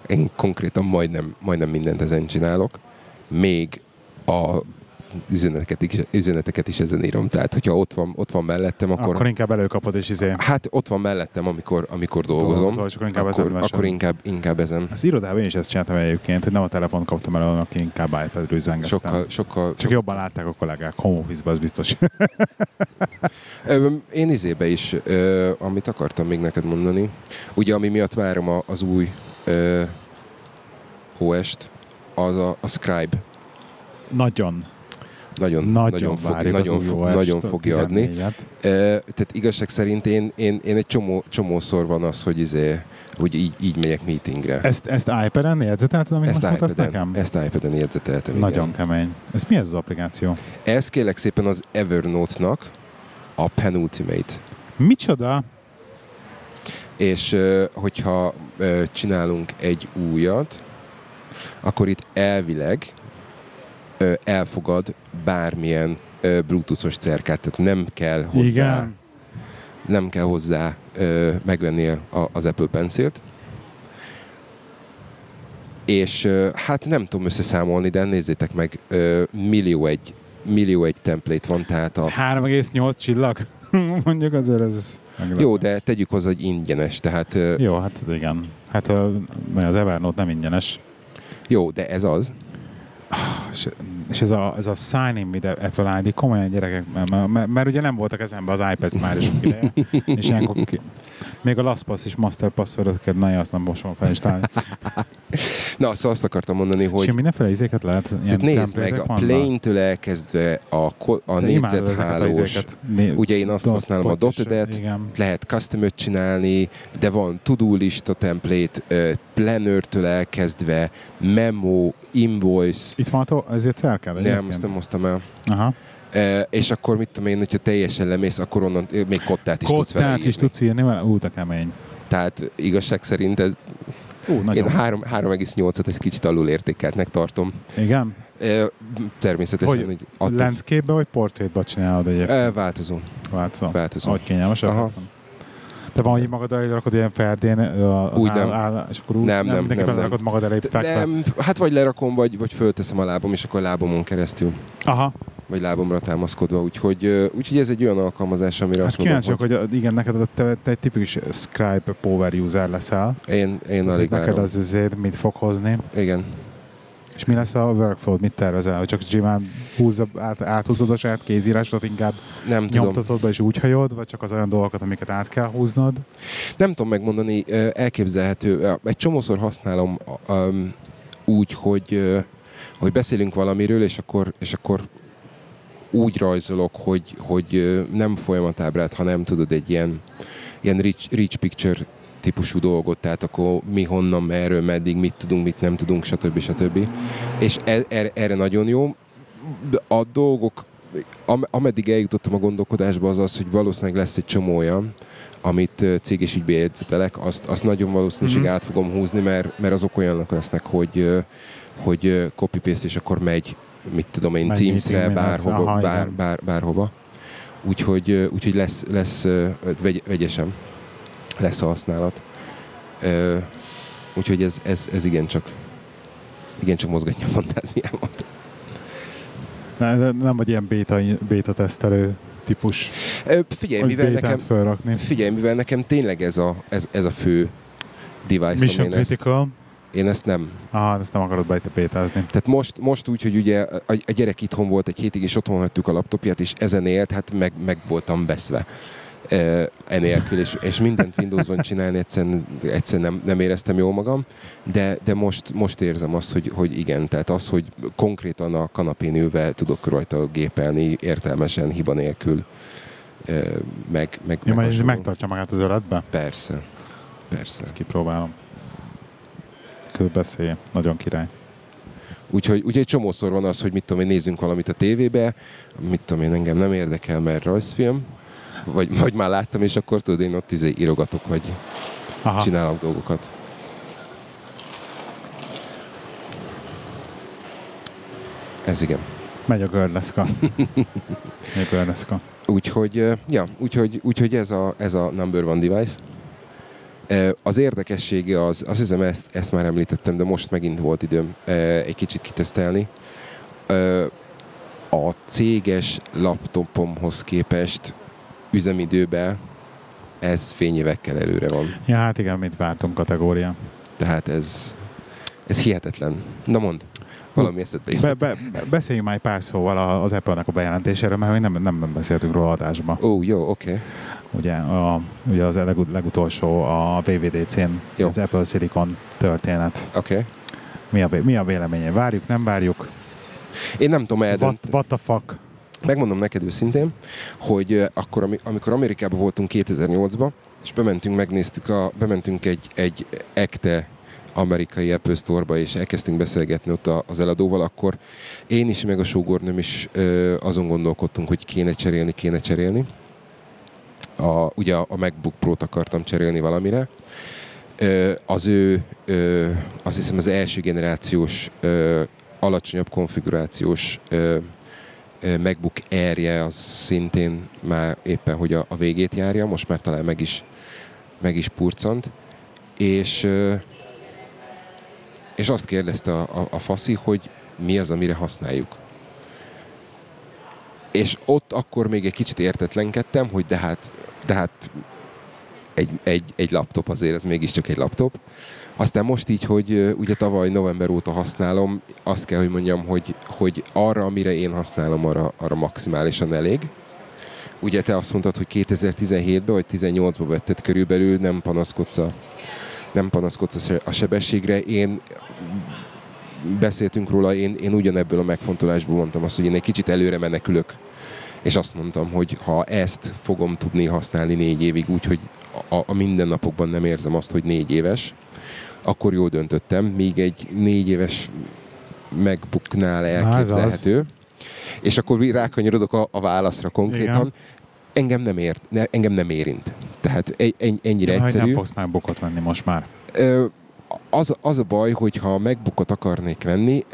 én konkrétan majdnem, majdnem mindent ezen csinálok. Még a üzeneteket is, üzeneteket is ezen írom. Tehát, hogyha ott van, ott van mellettem, akkor, Akkor, inkább előkapod, és izé hát ott van mellettem, amikor, amikor dolgozom. dolgozol, és akkor inkább ezen akkor, mesel. akkor inkább, inkább ezen. Az irodában én is ezt csináltam egyébként, hogy nem a telefon kaptam elő, hanem inkább iPad-ről üzengettem. Sokkal, sokkal, Csak jobban látták a kollégák, home office az biztos. Én izébe is, amit akartam még neked mondani, ugye ami miatt várom az új OS-t, az a, a Scribe. Nagyon, Nagyon, nagyon, nagyon, fog, nagyon, fog, nagyon fogja adni. 14-et. Ö, Tehát igazság szerint én, én, én egy csomó, csomószor van az, hogy izé, hogy így, így megyek meetingre. Ezt, ezt iPad-en jegyzetelted, amit ezt most iPad-en, nekem? ezt iPad-en jegyzeteltem, Nagyon igen. kemény. Ez mi ez az applikáció? Ez kérlek szépen az Evernote-nak a Penultimate. Micsoda? És hogyha csinálunk egy újat, akkor itt elvileg elfogad bármilyen bluetoothos cerkát, tehát nem kell hozzá, Igen. nem kell hozzá ö, megvenni a, az Apple Pencil-t. És ö, hát nem tudom összeszámolni, de nézzétek meg, ö, millió egy, millió egy template van, tehát a 3,8 csillag? Mondjuk azért ez... meglepő. jó, de tegyük hozzá, hogy ingyenes, tehát Jó, hát igen. Hát mert az Evernote nem ingyenes. jó, de ez az. És, és ez a, ez a sign in with Apple ID, komolyan gyerekek, mert, mert, mert, mert ugye nem voltak ezenben az iPad már is ideje, és ilyenkor ki, még a LastPass is master passwordot kell, na, azt nem most fel is. Na, szóval azt akartam mondani, hogy... És mindenféle izéket lehet? Ilyen tehát nézd meg, a plane-től elkezdve a, a négyzethálós, ugye én azt dot- használom a Dotted-et, lehet custom csinálni, de van to-do lista template, planner-től elkezdve, memo, invoice, Itt van a ezért cerkel nem, ezt nem hoztam el. Aha. E, és akkor mit tudom én, hogyha teljesen lemész, akkor onnan még kottát is tudsz vele Kottát is tudsz írni vele? Ú, de kemény. Tehát igazság szerint ez, Ú, nagyon. én három- 3,8-at egy kicsit alul értékeltnek tartom. Igen? Természetesen, Hogy hogy, attól, landscape vagy portrétba csinálod egyébként? változó. Változó. változó. Ahogy kényelmesebb? Aha. Te van, hogy magad elé rakod ilyen ferdén, az Úgy áll, nem. Áll, és akkor úgy Nem, nem, nem, nem. belerakod magad elé fekve. Nem, hát vagy lerakom, vagy, vagy fölteszem a lábam, és akkor lábamon keresztül, Aha, vagy lábamra támaszkodva. Úgyhogy, úgyhogy ez egy olyan alkalmazás, amire hát azt mondom, kíváncsiak, hogy, hogy igen, neked te, te egy tipikus Scribe power user leszel. én, én alig neked várom. az azért mit fog hozni. Igen. És mi lesz a workflow mit tervezel? Hogy csak simán húzza, át, áthúzod a saját kézírásodat, inkább Nem tudom. nyomtatod be és úgy hajod, vagy csak az olyan dolgokat, amiket át kell húznod? Nem tudom megmondani, elképzelhető. Egy csomószor használom úgy, hogy, hogy beszélünk valamiről, és akkor, és akkor úgy rajzolok, hogy, hogy nem folyamatábrát, hanem tudod, egy ilyen, ilyen rich, rich picture típusú dolgot, tehát akkor mi honnan, merről, meddig, mit tudunk, mit nem tudunk, stb. stb. És e- erre, erre nagyon jó. A dolgok, am- ameddig eljutottam a gondolkodásba, az az, hogy valószínűleg lesz egy csomó olyan, amit cég és ügybélyedzetelek, azt, azt nagyon valószínűség Mhm. át fogom húzni, mert, mert azok olyanok lesznek, hogy, hogy copy-paste, és akkor megy, mit tudom én, Teamsre, bárhova, bár, igen. bár, bárhova. Úgyhogy, úgyhogy lesz, lesz vegy, vegyesem, lesz a használat. Úgyhogy ez, ez, ez igencsak, igencsak mozgatja a fantáziámat. Ne, de nem vagy ilyen beta, beta tesztelő típus, Figyelj, mivel nekem, felrakni. figyelj, mivel nekem tényleg ez a, ez, ez a fő device, Mission én ezt, critical. Én ezt nem. Aha, ezt nem akarod bejte bétázni. Tehát most, most úgy, hogy ugye a, a gyerek itthon volt egy hétig, és otthon hagytuk a laptopját, és ezen élt, hát meg, meg voltam beszve e, enélkül, és, és mindent Windows-on csinálni egyszerűen, egyszerűen nem, nem éreztem jól magam, de, de most, most érzem azt, hogy, hogy igen, tehát az, hogy konkrétan a kanapén ülve tudok rajta gépelni értelmesen, hiba nélkül, e, meg, meg, Ja, meg ez megtartja magát az öletbe? Persze, persze. Ezt kipróbálom. Beszélj. Nagyon király. Úgyhogy, úgyhogy csomószor van az, hogy mit tudom én, nézzünk valamit a tévébe, mit tudom én, engem nem érdekel, mert rajzfilm, vagy, vagy már láttam, és akkor tudod, én ott izé írogatok, vagy Aha. csinálok dolgokat. Ez igen. Megy a görleszka. Megy a görleszka. Úgyhogy, ja, úgyhogy, úgyhogy ez, a, ez a number one device. Az érdekessége az, azt hiszem ezt, ezt már említettem, de most megint volt időm egy kicsit kitesztelni. A céges laptopomhoz képest üzemidőben ez fényévekkel előre van. Ja, hát igen, mit vártunk kategória. Tehát ez, ez hihetetlen. Na mond, valami eszedbe. Be, be, be- beszéljünk már egy pár szóval az Apple-nek a bejelentéséről, mert még nem, nem beszéltünk róla adásba. Ó, jó, oké. Okay. Ugye, a, ugye az legut, legutolsó a WWDC-n, Jó. az Apple Silicon történet. Oké. Okay. Mi a, mi a véleménye? Várjuk, nem várjuk? Én nem tudom What, eldönteni. what the fuck? Megmondom neked őszintén, hogy akkor, ami- amikor Amerikában voltunk 2008-ban, és bementünk, megnéztük, a, bementünk egy, egy ekte amerikai Apple Store-ba, és elkezdtünk beszélgetni ott az eladóval, akkor én is, meg a sógornőm is ö, azon gondolkodtunk, hogy kéne cserélni, kéne cserélni. A, ugye a MacBook Pro-t akartam cserélni valamire. Az ő, azt hiszem az első generációs, alacsonyabb konfigurációs MacBook Air-je az szintén már éppen, hogy a, a végét járja, most már talán meg is, meg is purcant, és, és azt kérdezte a, a, a faszi, hogy mi az, amire használjuk. És ott akkor még egy kicsit értetlenkedtem, hogy de hát, de hát egy, egy, egy laptop azért, ez mégiscsak egy laptop. Aztán most így, hogy ugye tavaly november óta használom, azt kell, hogy mondjam, hogy, hogy arra, amire én használom, arra, arra maximálisan elég. Ugye te azt mondtad, hogy 2017-ben vagy 18-ban vetted körülbelül, nem panaszkodsz a, nem panaszkodsz a sebességre. Én beszéltünk róla, én, én ugyanebből a megfontolásból mondtam azt, hogy én egy kicsit előre menekülök, és azt mondtam, hogy ha ezt fogom tudni használni négy évig, úgyhogy a, a mindennapokban nem érzem azt, hogy négy éves, akkor jól döntöttem, míg egy négy éves az. elképzelhető. És akkor rákanyarodok a, a válaszra konkrétan. Igen. Engem nem, ért, ne, engem nem érint. Tehát egy, ennyire Ja, hogy egyszerű. nem fogsz már bokot venni most már. Ö, az, az a baj, hogy ha megbukot akarnék venni,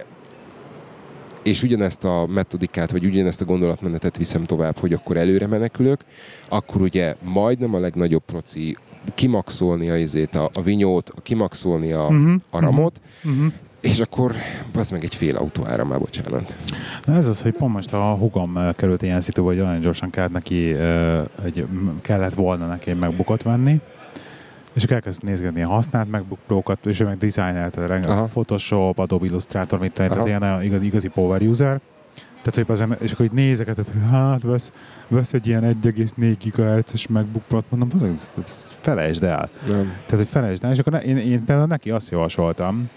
és ugyanezt a metodikát, vagy ugyanezt a gondolatmenetet viszem tovább, hogy akkor előre menekülök, akkor ugye majdnem a legnagyobb proci kimaxolni a, izét, a, a vinyót, kimaxolni a, Mhm, a ramot, Uh-huh. és akkor az meg egy fél autó ára már, bocsánat. Na ez az, hogy pont most a hugom ö, került ilyen szitu, hogy olyan gyorsan kellett neki, ö, egy, kellett volna neki egy megbukot venni, és akkor elkezdett nézgetni a használt MacBook Pro-kat, és ő meg dizájnelte, rengeteg Aha. Photoshop, Adobe Illustrator, mit Aha. tehát ilyen olyan igazi, igazi power user. Tehát, hogy az ember, és akkor így nézegetett, hogy hát vesz, vesz egy ilyen 1,4 GHz-es MacBook Pro-t, mondom, az, felejtsd el. Nem. Tehát, hogy felejtsd el, és akkor ne, én, én például neki azt javasoltam,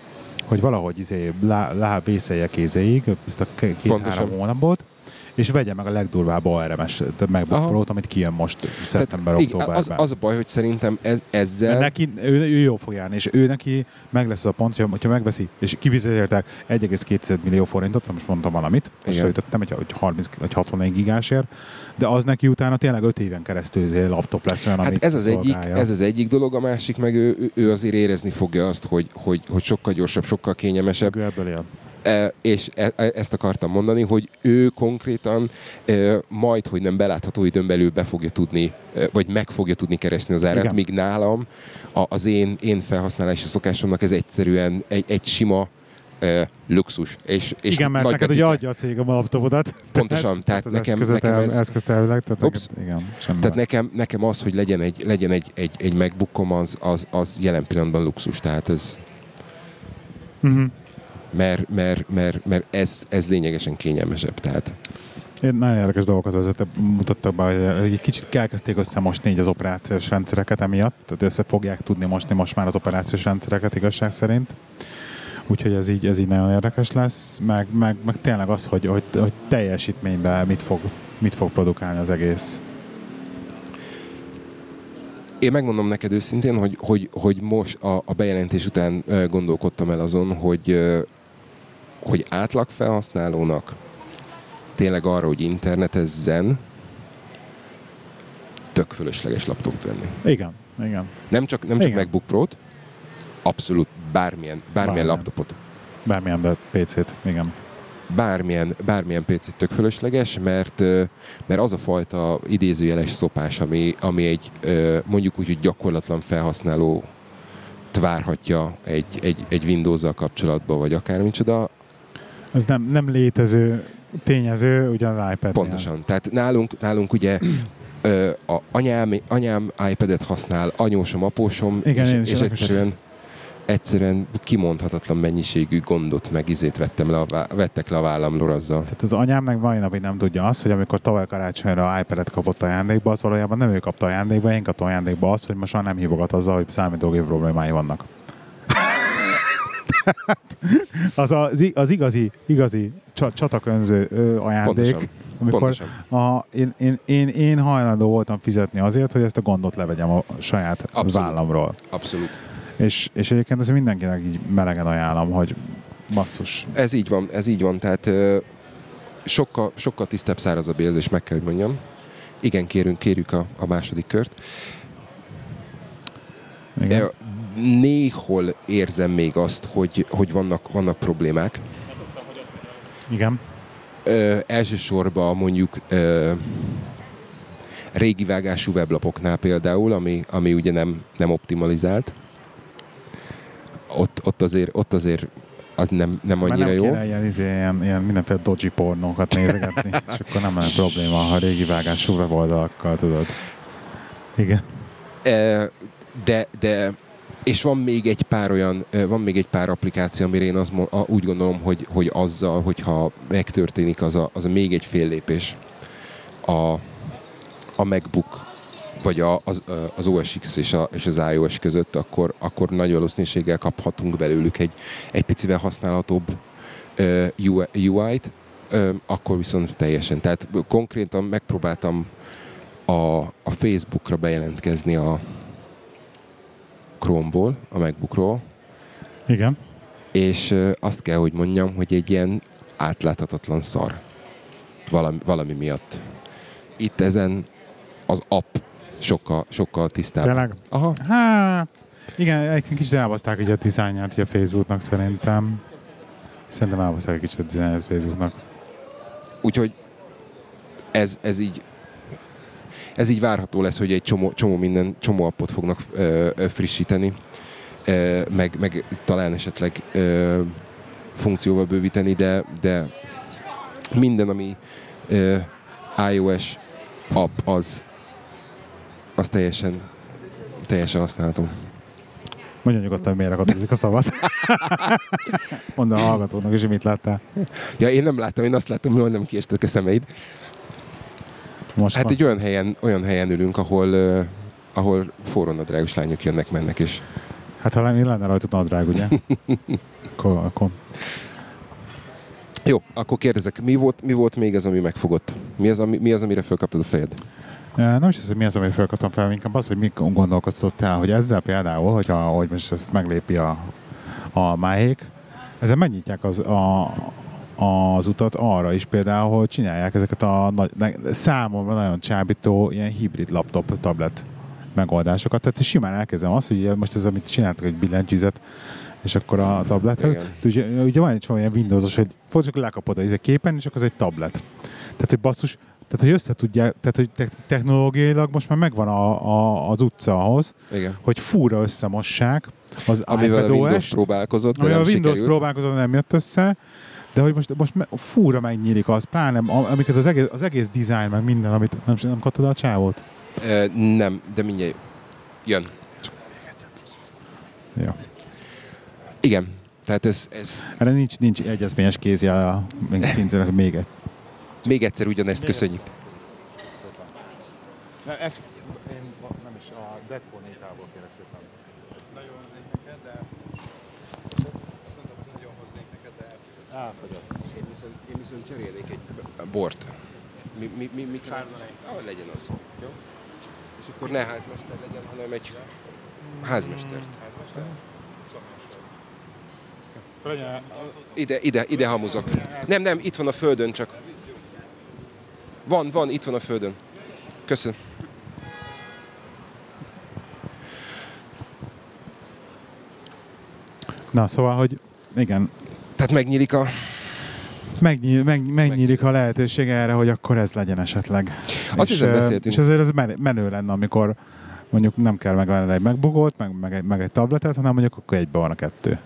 hogy valahogy izé, lá, lá vészelje kézéig ezt a két-három hónapot, és vegye meg a legdurvább ARMS MacBook. Pro-t, amit kijön most Tehát, igen, szeptember-októberben. az, az a baj, hogy szerintem ez, ezzel... Mert neki, ő, ő jó fog járni, és ő neki meg lesz az a pont, hogy hogyha megveszi, és kivizetéltek 1,2 millió forintot, most mondtam valamit, most Igen. ütöttem egy, egy 30 vagy 64 gigásért, de az neki utána tényleg 5 éven keresztül laptop lesz olyan, Hát amit ez az, egyik, ez az egyik dolog, a másik meg ő, ő- ő azért érezni fogja azt, hogy, hogy, hogy sokkal gyorsabb, sokkal kényelmesebb, Ő ebből él. E, és e, e- ezt akartam mondani, hogy ő konkrétan e, majd, hogy nem belátható időn belül be fogja tudni, e, vagy meg fogja tudni keresni az árát, Igen. míg nálam a, az én, én felhasználási szokásomnak ez egyszerűen egy, egy sima e, luxus. És, és igen, mert neked ugye adja a cég a laptopodat. Pontosan, tehát az nekem- nekem el, ez- eszköztelvileg, tehát Ups. neked, igen, Tehát nekem, nekem az, hogy legyen egy, legyen egy, egy, egy MacBookom, az, az, az jelen pillanatban luxus. Tehát ez, Mhm. Mert, mert, mert, mert ez, ez lényegesen kényelmesebb. Tehát Én nagyon érdekes dolgokat vezettek, mutattak be, hogy- egy kicsit elkezdték összemosni így az operációs rendszereket emiatt, tehát össze fogják tudni mosni most már az operációs rendszereket igazság szerint. Úgyhogy ez így, ez így nagyon érdekes lesz, meg, meg, meg tényleg az, hogy, hogy, hogy teljesítményben mit fog, mit fog produkálni az egész. Én megmondom neked őszintén, hogy, hogy, hogy most a, a bejelentés után gondolkodtam el azon, hogy, hogy átlag felhasználónak tényleg arra, hogy internetezzen, tök fölösleges laptopot venni. Igen, igen. Nem csak, nem csak Igen. MacBook Pro-t, abszolút bármilyen, bármilyen Bármilyen. laptopot. Bármilyen PC-t, igen. bármilyen, bármilyen PC tök fölösleges, mert, mert az a fajta idézőjeles szopás, ami, ami egy mondjuk úgy, hogy gyakorlatlan felhasználó várhatja egy, egy, egy Windows-zal kapcsolatban, vagy akármicsoda, Ez nem, nem létező tényező, ugye az iPad. pontosan. Tehát nálunk, nálunk ugye ö, a anyám, anyám iPad-et használ, anyósom, apósom, Igen, és, és egyszerűen egyszerűen kimondhatatlan mennyiségű gondot meg izét vettem le a, vettek le a vállamról azzal. Tehát az anyám meg mai napig nem tudja azt, hogy amikor tavaly karácsonyra iPad-et kapott ajándékba, az valójában nem ő kapta ajándékba, én kaptam ajándékba azt, hogy most már nem hívogat azzal, hogy számítógép problémái vannak. Tehát az, az, az igazi, igazi csa- csatakönző ajándék, Pontosan. amikor Pontosan. a, én, én, én, én hajlandó voltam fizetni azért, hogy ezt a gondot levegyem a saját Abszolút. vállamról. Abszolút. És, és egyébként ez mindenkinek így melegen ajánlom, hogy basszus, Ez így van, ez így van, tehát sokkal, sokkal tisztább, szárazabb érzés, meg kell, hogy mondjam. Igen, kérünk, kérjük a, a második kört. igen. Néhol érzem még azt, hogy, hogy vannak, vannak problémák. igen. Ö, elsősorban mondjuk ö, régi vágású weblapoknál például, ami, ami ugye nem, nem optimalizált. Ott, ott, azért, ott azért az nem, nem Már annyira nem jó. kéne ilyen, izé, ilyen, ilyen mindenféle dodgy pornókat nézegetni, és akkor nem lenne probléma, ha régi vágású weboldalakkal tudod. Igen. E, de, de és van még egy pár olyan, van még egy pár applikáció, amire én azt, úgy gondolom, hogy, hogy azzal, hogyha megtörténik az a, az a még egy fél lépés a, a MacBook vagy a, az, az OS X és, a, és az iOS között, akkor, akkor nagy valószínűséggel kaphatunk belőlük egy, egy picivel használhatóbb ö, UI-t, ö, akkor viszont teljesen. Tehát konkrétan megpróbáltam a, a Facebookra bejelentkezni a Chrome-ból, a MacBookról, Igen. és azt kell, hogy mondjam, hogy egy ilyen átláthatatlan szar. valami, valami miatt. Itt ezen az app sokkal, sokkal tisztább. Tényleg? Aha. Hát, igen, egyébként kicsit elbaszták így a dizájnját így a Facebooknak szerintem. Szerintem elbaszták egy kicsit a dizájnját a Facebooknak. Úgyhogy ez, ez így ez így várható lesz, hogy egy csomó, csomó minden, csomó appot fognak ö, ö, frissíteni, ö, meg, meg talán esetleg ö, funkcióval bővíteni, de, de minden, ami ö, iOS app, az, az teljesen, teljesen használható. Mondja nyugodtan, miért akadozik a szabad. Mondd a hallgatónak is, hogy mit láttál. Ja, én nem láttam, én azt láttam, hogy nem kiestek a szemeid. Most Hát van. egy olyan helyen, olyan helyen ülünk, ahol, uh, ahol forrónadrágos lányok jönnek, mennek, és Hát ha mi lenne rajta nadrág, ugye? akkor, akkor Jó, akkor kérdezek, mi volt, mi volt még ez, ami megfogott? Mi az, ami, mi az amire felkaptad a fejed? Nem is az, hogy mi az, amit felkaptam fel, inkább az, hogy mi gondolkoztál, hogy ezzel például, hogyha, hogy most ezt meglépi a, a máhék, ezzel megnyitják az, a, az utat arra is például, hogy csinálják ezeket a nagy, számomra nagyon csábító ilyen hibrid laptop, tablet megoldásokat. Tehát simán elkezdem azt, hogy most ez, amit csináltak, egy billentyűzet, és akkor a tablethez. Ugye, ugye van egy csomó ilyen Windowsos, hogy fog csak lekapod a izé képen, és akkor az egy tablet. Tehát, hogy basszus, tehát, hogy össze tudják, tehát, hogy te- technológiailag most már megvan a, a, az utca ahhoz, Igen. hogy fúra összemossák az Amivel a Windows próbálkozott, de ami a Windows sikerült. próbálkozott, nem jött össze, de hogy most, most me- fúra megnyílik az, pláne am- amiket az egész, az egész design, meg minden, amit nem, nem kaptad a csávót. Ö, nem, de mindjárt jön. Ja. Igen. Tehát ez, ez Erre nincs, nincs egyezményes kézje a még pincének, még egy. még egyszer ugyanezt köszönjük. Nem, én nem is a dekonétából kérek szépen. Nagyon hoznék neked, de... Azt mondtam, hogy nagyon hoznék neked, de elfogyott. Elfogyott. Én viszont, én viszont cserélnék egy bort. Mi, mi, mi, mi. Ah, legyen az. Jó? És akkor ne házmester legyen, hanem egy házmestert. Házmester? Legyen, Ide, ide, ide hamuzok. Nem, nem, itt van a földön csak. Van, van, itt van a földön. Köszönöm. Na, szóval, hogy igen, Tehát megnyílik a... megnyíl, meg, megnyílik a lehetőség erre, hogy akkor ez legyen esetleg. Azt és, beszéltünk. És azért ez menő, lenne, amikor mondjuk nem kell megvenni egy megbugót, meg, meg, egy, meg egy tabletet, hanem mondjuk akkor egyben van a kettő.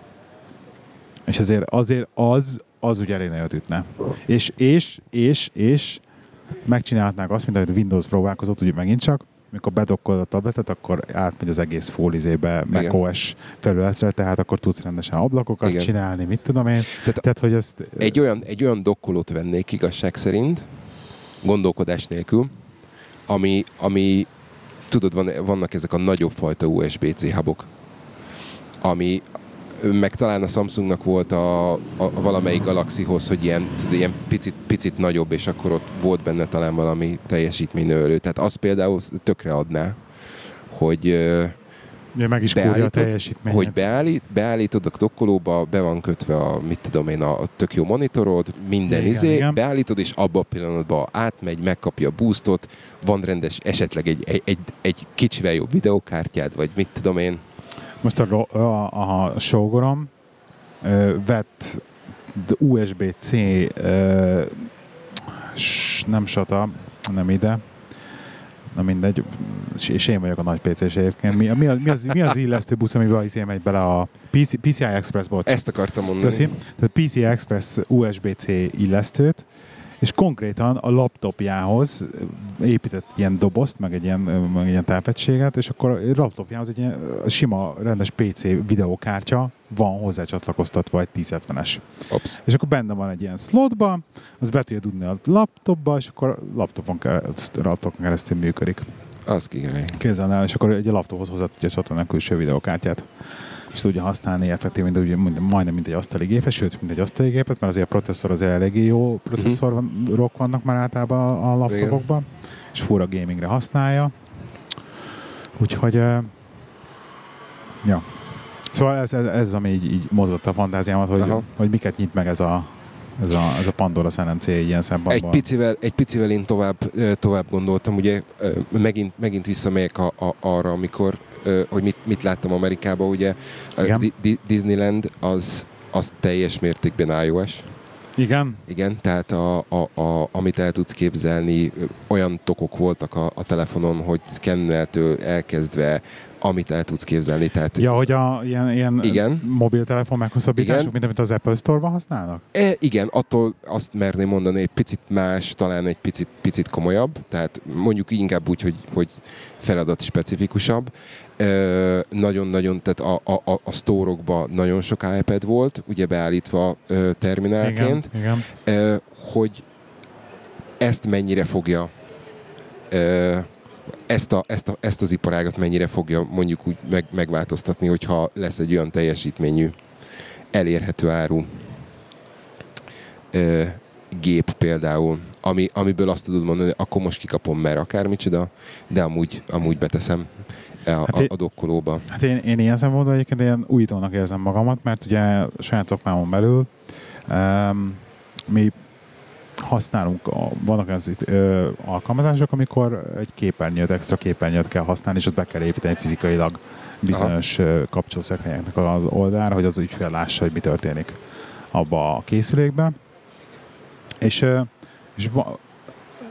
És azért, azért az, az ugye elég nagyot ütne. És, és, és, és megcsinálhatnák azt, mint amit Windows próbálkozott, ugye megint csak, amikor bedokkolod a tabletet, akkor átmegy az egész fólizébe, macOS felületre, tehát akkor tudsz rendesen ablakokat Igen. csinálni, mit tudom én. Tehát Tehát, hogy ezt... egy olyan, egy olyan dokkolót vennék igazság szerint, gondolkodás nélkül, ami, ami tudod, van, vannak ezek a nagyobb fajta USB-C hubok, ami meg talán a Samsungnak volt a, a, a valamelyik Galaxyhoz, hogy ilyen, tudod, ilyen picit, picit nagyobb, és akkor ott volt benne talán valami teljesítménynőlő. Tehát az például tökre adná, hogy, Ugye meg is kúrja a beállítod, teljesítményt. hogy beállít, beállítod a dokkolóba, be van kötve a, mit tudom én, a tök jó monitorod, minden Igen, izé, igen. beállítod, és abban a pillanatban átmegy, megkapja a boostot, van rendes, esetleg egy, egy, egy, egy kicsivel jobb videokártyád, vagy mit tudom én. Most a, a, a sógorom ö, vett USB-C ö, s, nem SATA, nem ide, na mindegy, és- és én vagyok a nagy PC-s egyébként. Mi, mi, az, mi, az, mi az illesztő busz, amivel izé megy bele a PC, PCI Express, bocs. Ezt akartam mondani. Köszi. Tehát PCI Express USB-C illesztőt, és konkrétan a laptopjához épített ilyen dobozt, meg egy ilyen, meg egy ilyen tápegységet, és akkor a laptopjához egy ilyen ö, sima, rendes PC videókártya van hozzá csatlakoztatva egy 1070-es. Ops. És akkor benne van egy ilyen slotba, az be tudja dugni a laptopba, és akkor laptopon keresztül, laptopon keresztül működik. Az kigerej. Kézzel el, és akkor egy laptophoz hozzá tudja csatolni a külső videókártyát. És tudja használni effektíven, mint, mind- majdnem mint egy asztali gépet, sőt, mint egy asztali gépet, mert azért a processzor az eléggé jó processzorok vannak már általában a laptopokban, és fura gamingre használja. Úgyhogy, uh, ja. Szóval ez, ez, ez ami így, így mozgott a fantáziámat, hogy, Aha. hogy miket nyit meg ez a ez a, ez a Pandora C ilyen Egy szempontból. picivel, egy picivel én tovább, tovább gondoltam, ugye megint, megint visszamegyek a, a, arra, amikor, hogy mit, mit láttam Amerikában, ugye Igen. Di- Di- Disneyland az, az teljes mértékben iOS. Igen? Igen, tehát a, a, a, amit el tudsz képzelni, olyan tokok voltak a, a telefonon, hogy szkenneltől elkezdve, amit el tudsz képzelni. Tehát Ja, hogy a ilyen, ilyen Igen. mobiltelefon meghosszabbítások, Igen. mint amit az Apple Store-ban használnak? E, igen, attól azt merném mondani, egy picit más, talán egy picit, picit komolyabb, tehát mondjuk inkább úgy, hogy, hogy feladat specifikusabb. Nagyon-nagyon, tehát a, a, a, a sztórokban nagyon sok iPad volt, ugye beállítva ö, terminálként, Igen, igen. ö, hogy ezt mennyire fogja ö, ezt, a, ezt, a, ezt az iparágat mennyire fogja mondjuk úgy meg, megváltoztatni, hogyha lesz egy olyan teljesítményű, elérhető áru ö, gép például, ami, amiből azt tudod mondani, hogy akkor most kikapom, mert akármicsoda, de amúgy, amúgy beteszem a, Hát én- a dokkolóba. Hát én, én ilyen szempontból egyébként ilyen újítónak érzem magamat, mert ugye saját szakmámon belül um, mi használunk, vannak itt, ö, alkalmazások, amikor egy képernyőt, extra képernyőt kell használni, és ott be kell építeni fizikailag bizonyos ö, kapcsolószekrényeknek az oldalára, hogy az ügyfél lássa, hogy mi történik abba a készülékben. És, és va,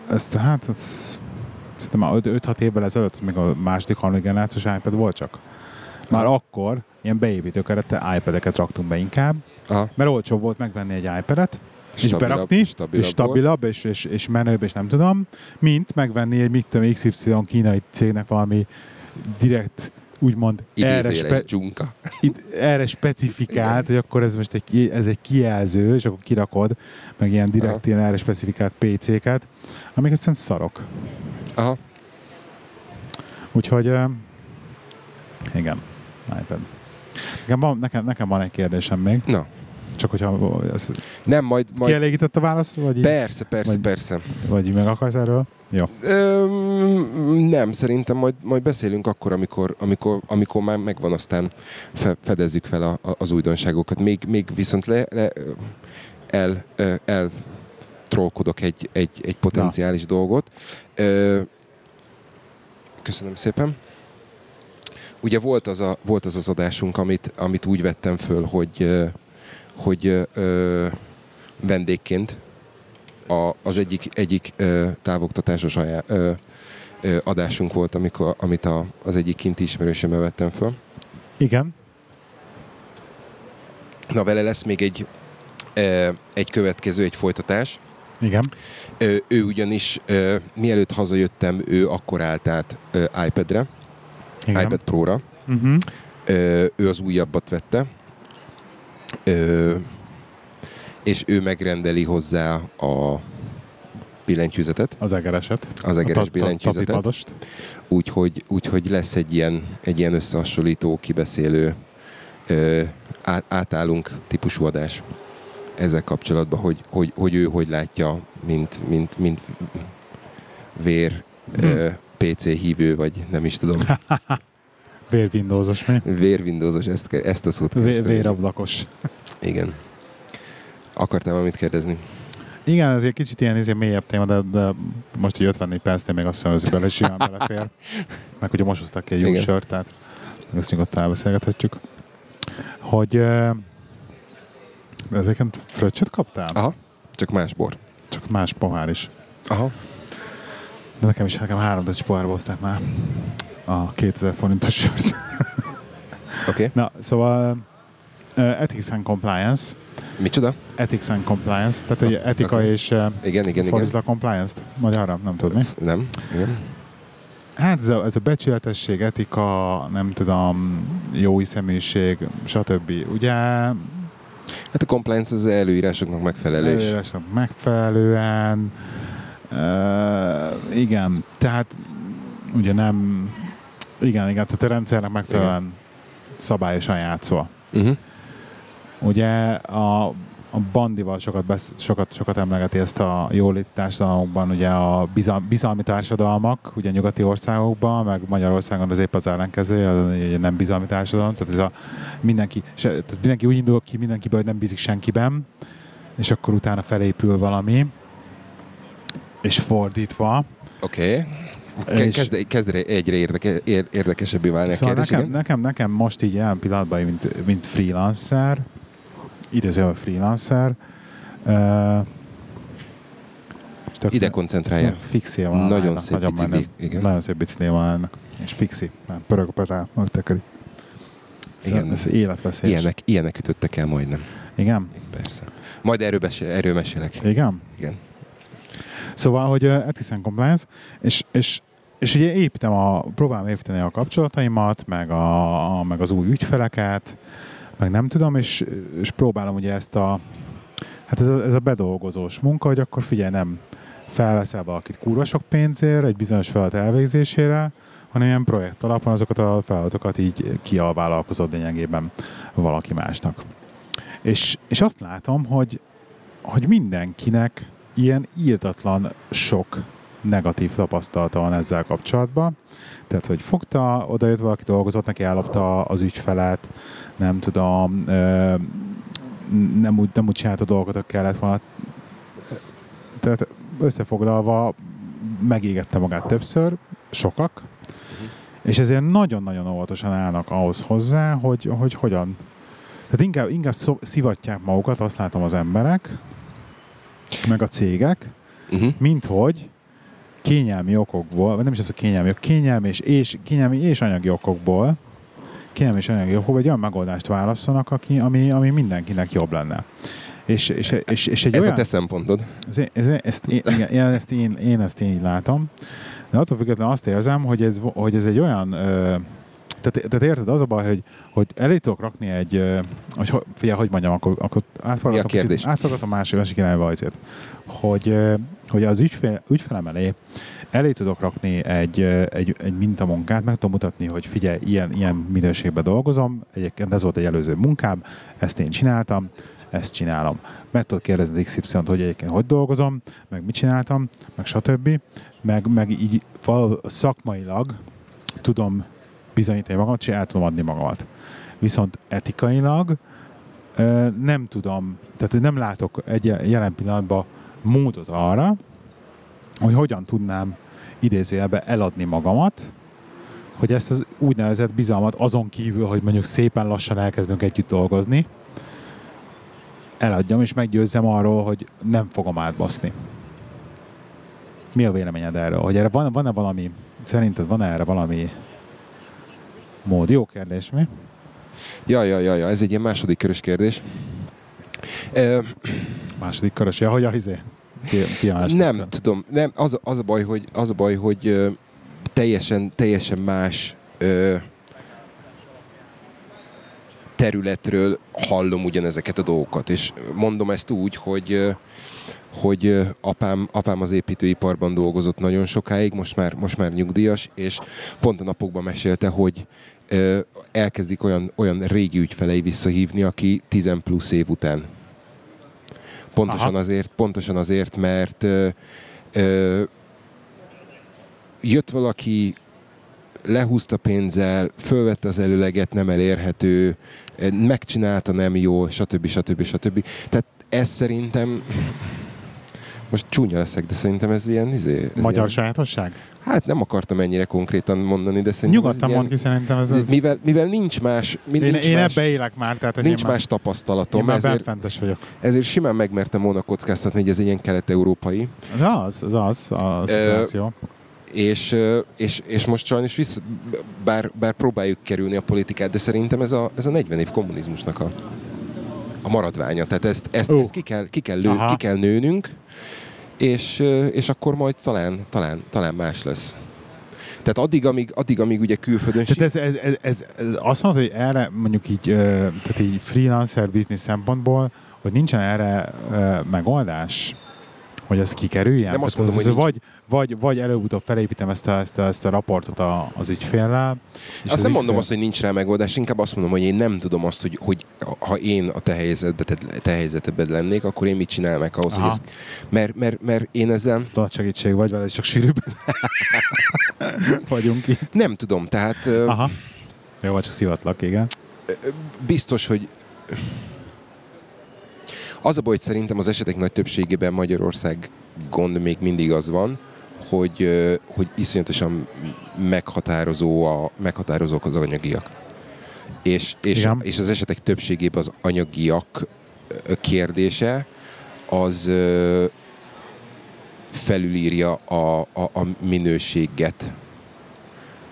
ezt, hát ez, szerintem már 5-6 évvel ezelőtt, még a második, harmadik generációs iPad volt csak. Már akkor ilyen beépítő kerette iPad-eket raktunk be inkább, Aha, mert olcsóbb volt megvenni egy iPad-et, és Stabilabb- berakni, stabilabb és stabilabb, és, és, és menőbb, és nem tudom, mint megvenni egy mit tudom, XY kínai cégnek valami direkt úgymond erre, spe, dzsunka. itt, erre specifikált, hogy akkor ez most egy, ez egy kijelző, és akkor kirakod, meg ilyen direkt Aha. ilyen erre specifikált PC-ket, amik egyszerűen szarok. Aha, Úgyhogy ö, igen, iPad. Nekem van, nekem, nekem van egy kérdésem még, na, csak hogyha ez nem, majd, majd kielégített a válasz, vagy, persze, persze, vagy- persze. vagy meg akarsz erről? Jó. Öm, nem, szerintem majd, majd beszélünk akkor, amikor, amikor, amikor már megvan, aztán fe, fedezzük fel a, a, az újdonságokat. Még, még viszont le, le, el, el, trollkodok egy, egy, egy potenciális dolgot. Ö, köszönöm szépen. Ugye volt az, a, volt az az adásunk, amit, amit úgy vettem föl, hogy, ö, hogy ö, vendégként a, az egyik, egyik ö, távoktatásos ajá, ö, ö, adásunk volt, amikor, amit a, az egyik kinti ismerősömmel vettem föl. Igen. Na, vele lesz még egy, ö, egy következő, egy folytatás. Igen. Ö, ő ugyanis, ö, mielőtt hazajöttem, ő akkor állt át ö, iPad-re, Igen. iPad Pro-ra. Uh-huh. Ö, ő az újabbat vette. Ö, és ő megrendeli hozzá a billentyűzetet, Az egereset. az egeres a billentyűzetet. Úgyhogy, úgyhogy lesz egy ilyen, egy ilyen összehasonlító, kibeszélő, ö, át, átállunk típusú adás ezzel kapcsolatban, hogy, hogy, hogy ő hogy látja, mint, mint, mint vér ö, PC hívő, vagy nem is tudom, Vér Windowsos, mi? vér Windowsos, ezt, ezt a szót Vé- vérablakos. Igen. Akartál valamit kérdezni? Igen, ez egy kicsit ilyen izé, mélyebb téma, de, de most így 54 percnél még azt hiszem, hogy bele simán belefér. Meg ugye most hoztak ki egy jó Igen. sört, tehát meg azt nyugodtan elbeszélgethetjük. Hogy uh, ezeket fröccsöt kaptál? Aha, csak más bor. Csak más pohár is. Aha. De nekem is, nekem három decis pohárba hozták már a 2000 forintos sört. Oké. Okay. Na, szóval uh, Ethics and Compliance. Micsoda? Ethics and Compliance. Tehát, hogy Ah, etika oké. és uh, Igen, igen, igen. compliance-t? Magyarra? Nem tudod mi? Nem? Igen. Hát ez a, ez a becsületesség, etika, nem tudom, jó hiszeműség, stb. Ugye Hát a compliance az előírásoknak megfelelő is. előírásnak megfelelően, uh, igen, tehát ugye nem, igen, igen, tehát a rendszernek megfelelően szabályosan játszva. Uh-huh. Ugye a, a bandival sokat, besz, sokat, sokat emlegeti ezt a jóléti társadalmakban, ugye a bizal, bizalmi társadalmak, ugye nyugati országokban, meg Magyarországon az épp az ellenkező, az ugye nem bizalmi társadalom, tehát ez a mindenki, se, tehát mindenki úgy indul ki mindenkiben, hogy nem bízik senkiben, és akkor utána felépül valami, és fordítva. Oké. Okay. Kezd, kezd egyre érdeke, ér- érdekesebbé válni a Szóval kérdés, nekem, igen? nekem, nekem most így jelen pillanatban, mint, mint freelancer, idéző a freelancer, uh, tök- Ide koncentrálja. Fixé van. Nagyon ennek, szép nagyon bicikli, igen. Nagyon szép bicikli van ennek. És fixi. Nem, pörög a pedál, megtekeri. Igen. Ez életveszélyes. Ilyenek, ilyenek ütöttek el majdnem. Igen? Persze. Majd erről, besél, erről mesélek. Igen? Igen. Szóval, hogy uh, and Compliance, és, és, és ugye építem a, próbálom építeni a kapcsolataimat, meg, a, a, meg az új ügyfeleket, meg nem tudom, és, és próbálom ugye ezt a, hát ez a, ez a bedolgozós munka, hogy akkor figyelj, nem felveszel valakit kurva sok pénzért egy bizonyos feladat elvégzésére, hanem ilyen projekt alapon azokat a feladatokat így kialvállalkozod lényegében valaki másnak. És, és azt látom, hogy, hogy mindenkinek ilyen írtatlan sok negatív tapasztalata van ezzel kapcsolatban. Tehát, hogy fogta, odajött valaki dolgozott, neki ellopta az ügyfelet, nem tudom, nem úgy, nem úgy csinálta a dolgokat, hogy kellett volna. Tehát összefoglalva megégette magát többször, sokak, és ezért nagyon-nagyon óvatosan állnak ahhoz hozzá, hogy, hogy hogyan. Tehát inkább, inkább szivatják magukat, azt látom az emberek, meg a cégek, Uh-huh. mint hogy kényelmi okokból, vagy nem is az a kényelmi, kényelmi és, és, kényelmi és anyagi okokból, kényelmi és anyagi okokból egy olyan megoldást válaszolnak, aki, ami, ami mindenkinek jobb lenne. És, és, és, és egy Ez olyan... a te szempontod. Ez, ez, ezt, én, igen, én, ezt én, én ezt így látom. De attól függetlenül azt érzem, hogy ez, hogy ez egy olyan... Ö, tehát, tehát érted, az a baj, hogy, hogy elé tudok rakni egy... Ö, hogy, ho- figyelj, hogy mondjam, akkor, akkor átforgatom, Mi a kérdés? kicsit- átforgatom másik, másik irányba azért. Hogy, hogy az ügyfél, ügyfelem elé elé tudok rakni egy, egy, egy mintamunkát, meg tudom mutatni, hogy figyelj, ilyen, ilyen minőségben dolgozom, egyébként ez volt egy előző munkám, ezt én csináltam, ezt csinálom. Meg tudod kérdezni XY-t, hogy egyébként hogy dolgozom, meg mit csináltam, meg stb. Meg, meg így szakmailag tudom bizonyítani magamat, és el tudom adni magamat. Viszont etikailag nem tudom, tehát nem látok egy jelen pillanatban módot arra, hogy hogyan tudnám idézőjelben eladni magamat, hogy ezt az úgynevezett bizalmat azon kívül, hogy mondjuk szépen lassan elkezdünk együtt dolgozni, eladjam és meggyőzzem arról, hogy nem fogom átbaszni. Mi a véleményed erről? Hogy erre van, van-e valami, szerinted van-e erre valami mód? Jó kérdés, mi? Ja, ja, ja, ja, ez egy ilyen második körös kérdés. Ö, Második körös. Ja, hogy a izé? Ki, nem tudom, nem, az, a- az a baj, hogy, az a baj, hogy ö, teljesen, teljesen más ö, területről hallom ugyanezeket a dolgokat, és mondom ezt úgy, hogy hogy apám, apám az építőiparban dolgozott nagyon sokáig, most már, most már nyugdíjas, és pont a napokban mesélte, hogy elkezdik olyan, olyan régi ügyfelei visszahívni, aki 10 plusz év után. Pontosan Aha. azért, pontosan azért, mert ö, ö, jött valaki, lehúzta pénzzel, fölvette az előleget, nem elérhető, megcsinálta nem jó, stb. stb. stb. Tehát ez szerintem most csúnya leszek, de szerintem ez ilyen, izé, ez Magyar ilyen, sajátosság? hát nem akartam ennyire konkrétan mondani, de szerintem Nyugodtan ez mondd ki, szerintem ez... ez mivel, mivel nincs más, mi- én, nincs én más, ebbe élek már, tehát nincs én már, más én tapasztalatom, már ezért, vagyok. ezért simán megmertem volna kockáztatni, hogy ez ilyen kelet-európai. De az, az az a szituáció. És, ö, és, és most sajnos vissza, bár, bár próbáljuk kerülni a politikát, de szerintem ez a, ez a 40 év kommunizmusnak a, a maradványa. Tehát ezt, ezt, ezt ki, kell, ki, kell lő, Aha. ki kell nőnünk, és, és akkor majd talán, talán, talán más lesz. Tehát addig, amíg, addig, amíg ugye külföldön... Tehát ez, ez, ez, ez, azt mondod, hogy erre mondjuk így, tehát így freelancer business szempontból, hogy nincsen erre megoldás, hogy ez kikerüljen? Nem azt mondom, ez hogy vagy, vagy, vagy előbb-utóbb felépítem ezt a, ezt a, ezt a raportot a, az ügyféllel. és Azt az nem mondom ügyfél- azt, hogy nincs rá megoldás, inkább azt mondom, hogy én nem tudom azt, hogy, hogy ha én a te helyzetben, te, te helyzetedben lennék, akkor én mit csinálnék ahhoz, Aha. hogy ezt, mert, mert, mert én ezzel Nagy segítség vagy vele, csak sűrűbb. Vagyunk itt. nem tudom, tehát Aha. Jó, vagy csak szivatlak, igen. biztos, hogy Az a baj, hogy szerintem az esetek nagy többségében Magyarország gond még mindig az van, hogy, hogy iszonyatosan meghatározó a, meghatározók az anyagiak. És, és, Igen. és az esetek többségében az anyagiak kérdése az felülírja a, a, a minőséget.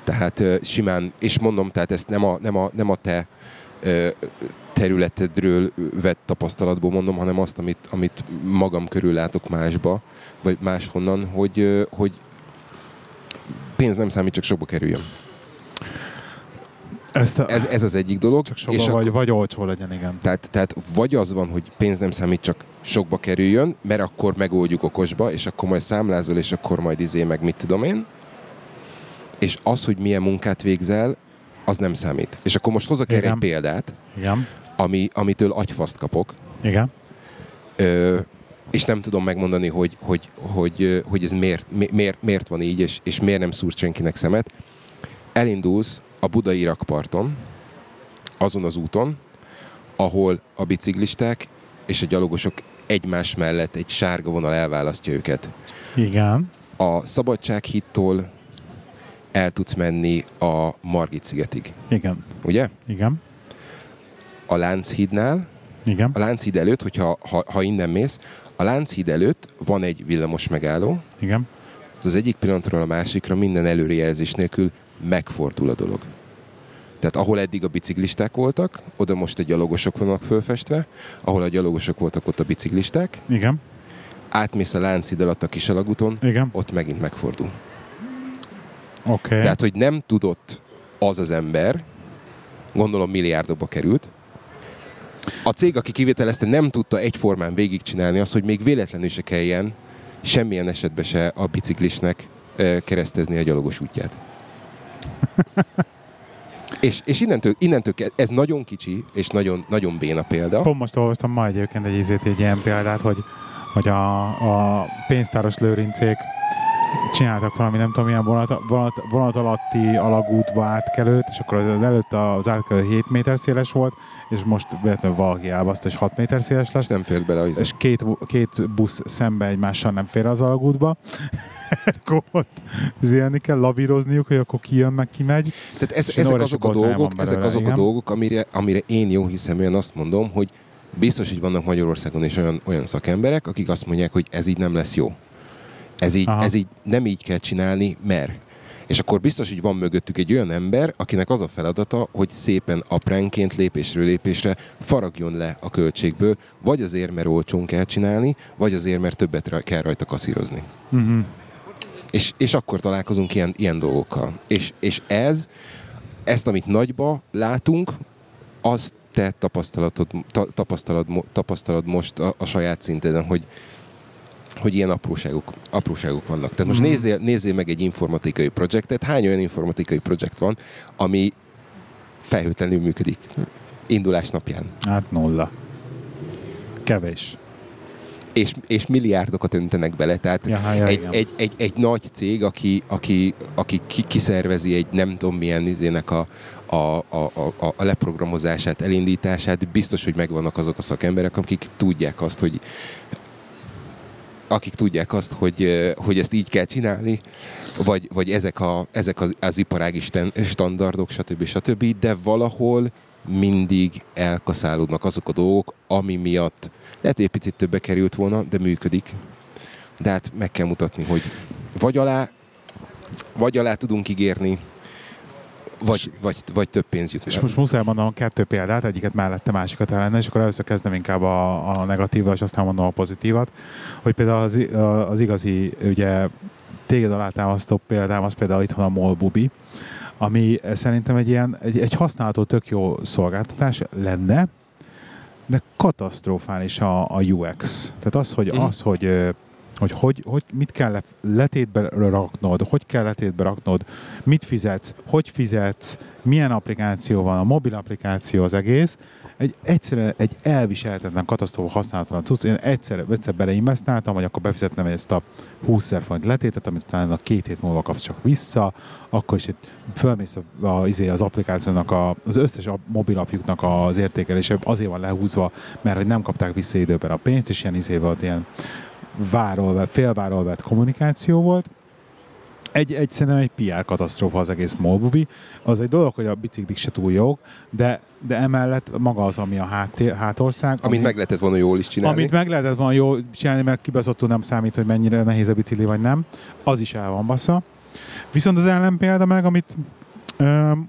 Tehát simán, és mondom, tehát ezt nem a, nem a, nem a te területedről vett tapasztalatból mondom, hanem azt, amit, amit magam körül látok másba, vagy máshonnan, hogy, hogy pénz nem számít, csak sokba kerüljön. Ezt a, Ez, ez az egyik dolog. csak sokba vagy, vagy olcsó legyen, igen. Tehát, tehát vagy az van, hogy pénz nem számít, csak sokba kerüljön, mert akkor megoldjuk okosba, és akkor majd számlázol, és akkor majd izé meg mit tudom én. És az, hogy milyen munkát végzel, az nem számít. És akkor most hozok erre egy példát, Igen. Ami, amitől agyfaszt kapok, Igen. ö, és nem tudom megmondani, hogy, hogy, hogy, hogy ez miért, mi- miért, miért van így, és, és miért nem szúr senkinek szemet. Elindulsz a budai rakparton, azon az úton, ahol a biciklisták és a gyalogosok egymás mellett egy sárga vonal elválasztja őket. Igen. A Szabadsághittól el tudsz menni a Margit szigetig, Igen. ugye? Igen. A Lánchídnál, Igen. a Lánchíd előtt, hogyha ha, ha innen mész, a Lánchíd előtt van egy villamos megálló, Igen. az egyik pillanatról a másikra minden előrejelzés nélkül megfordul a dolog. Tehát ahol eddig a biciklisták voltak, oda most a gyalogosok vannak fölfestve, ahol a gyalogosok voltak, ott a biciklisták, Igen. átmész a Lánchíd alatt a kisalagúton, Igen. ott megint megfordul. Oké. Okay. Tehát, hogy nem tudott az az ember, gondolom milliárdokba került, a cég, aki kivitelezte, nem tudta egyformán végigcsinálni azt, hogy még véletlenül se kelljen semmilyen esetben se a biciklisnek keresztezni a gyalogos útját. és, és innentől, innentől ez nagyon kicsi, és nagyon, nagyon béna példa. Pont most olvastam ma egyébként egy ízét, egy ilyen példát, hogy, hogy a, a pénztáros lőrincék csináltak valami, nem tudom, milyen vonat, vonat, vonat alatti alagútba átkelőt, és akkor az előtt az átkelő 7 méter széles volt, és most véletlenül valaki elbaszta, és 6 méter széles lesz. És nem fért bele az és két, két busz szembe egymással nem fér az alagútba. akkor ott zélni kell, lavírozniuk, hogy akkor ki jön, meg ki megy. Tehát ez, ezek azok a dolgok, ezek belőle, azok a dolgok, amire, amire én jó hiszeműen azt mondom, hogy biztos, hogy vannak Magyarországon is olyan, olyan szakemberek, akik azt mondják, hogy ez így nem lesz jó. Ez így, Aha. ez így nem így kell csinálni, mert. És akkor biztos, hogy van mögöttük egy olyan ember, akinek az a feladata, hogy szépen apránként lépésről lépésre faragjon le a költségből, vagy azért, mert olcsón kell csinálni, vagy azért, mert többet kell rajta kaszírozni. Uh-huh. És, és akkor találkozunk ilyen, ilyen dolgokkal. És, és ez, ezt, amit nagyba látunk, azt te tapasztalatod, ta, tapasztalad, tapasztalad most a, a saját szinteden, hogy, hogy ilyen apróságok, apróságok vannak. Tehát most Mhm. nézzél, nézzél meg egy informatikai projektet, hány olyan informatikai projekt van, ami felhőtlenül működik indulás napján. Hát nulla. Kevés. és, és milliárdokat öntenek bele. Tehát Ja, ja, egy, igen. egy, egy, egy nagy cég, aki, aki, aki ki, kiszervezi egy nem tudom milyen izének a, a, a, a, a leprogramozását, elindítását, biztos, hogy megvannak azok a szakemberek, akik tudják azt, hogy akik tudják azt, hogy, hogy ezt így kell csinálni, vagy, vagy ezek, a, ezek az, az iparági standardok, stb. stb., de valahol mindig elkaszálódnak azok a dolgok, ami miatt lehet, hogy egy picit többe került volna, de működik. De hát meg kell mutatni, hogy vagy alá, vagy alá tudunk ígérni, vagy, vagy, vagy több pénz jut. És most muszáj mondanom kettő példát, egyiket mellette, másikat ellene, és akkor először kezdem inkább a, a negatívval, és aztán mondom a pozitívat. Hogy például az, az igazi, ugye téged alátámasztó példám, az például itthon a Molbubi, ami szerintem egy ilyen, egy, egy használható tök jó szolgáltatás lenne, de katasztrofális a, a UX. Tehát az, hogy, Mhm. az, hogy, hogy, hogy, hogy mit kell le, letétbe raknod, hogy kell letétbe raknod, mit fizetsz, hogy fizetsz, milyen applikáció van, a mobil applikáció az egész, egy egyszerűen egy elviselhetetlen katasztrófa használatlan cucc. Én egyszer, egyszer beleinvestáltam, hogy akkor befizetnem ezt a 20 ezer font letétet, amit utána a két hét múlva kapsz csak vissza, akkor is itt fölmész a, a, izé, az applikációnak, a, az összes a mobilapjuknak az értékelése azért van lehúzva, mert hogy nem kapták vissza időben a pénzt, és ilyen izé volt, ilyen várol, félvárol vett kommunikáció volt, egy, egy szerintem egy PR katasztrófa az egész Molbubi. Az egy dolog, hogy a biciklik se túl jók, de, de emellett maga az, ami a háttér, hátország. Amit ami, meg lehetett volna jól is csinálni. amit meg lehetett volna jól csinálni, mert kibaszottul nem számít, hogy mennyire nehéz a bicikli vagy nem, az is el van bassza. Viszont az ellenpélda meg, amit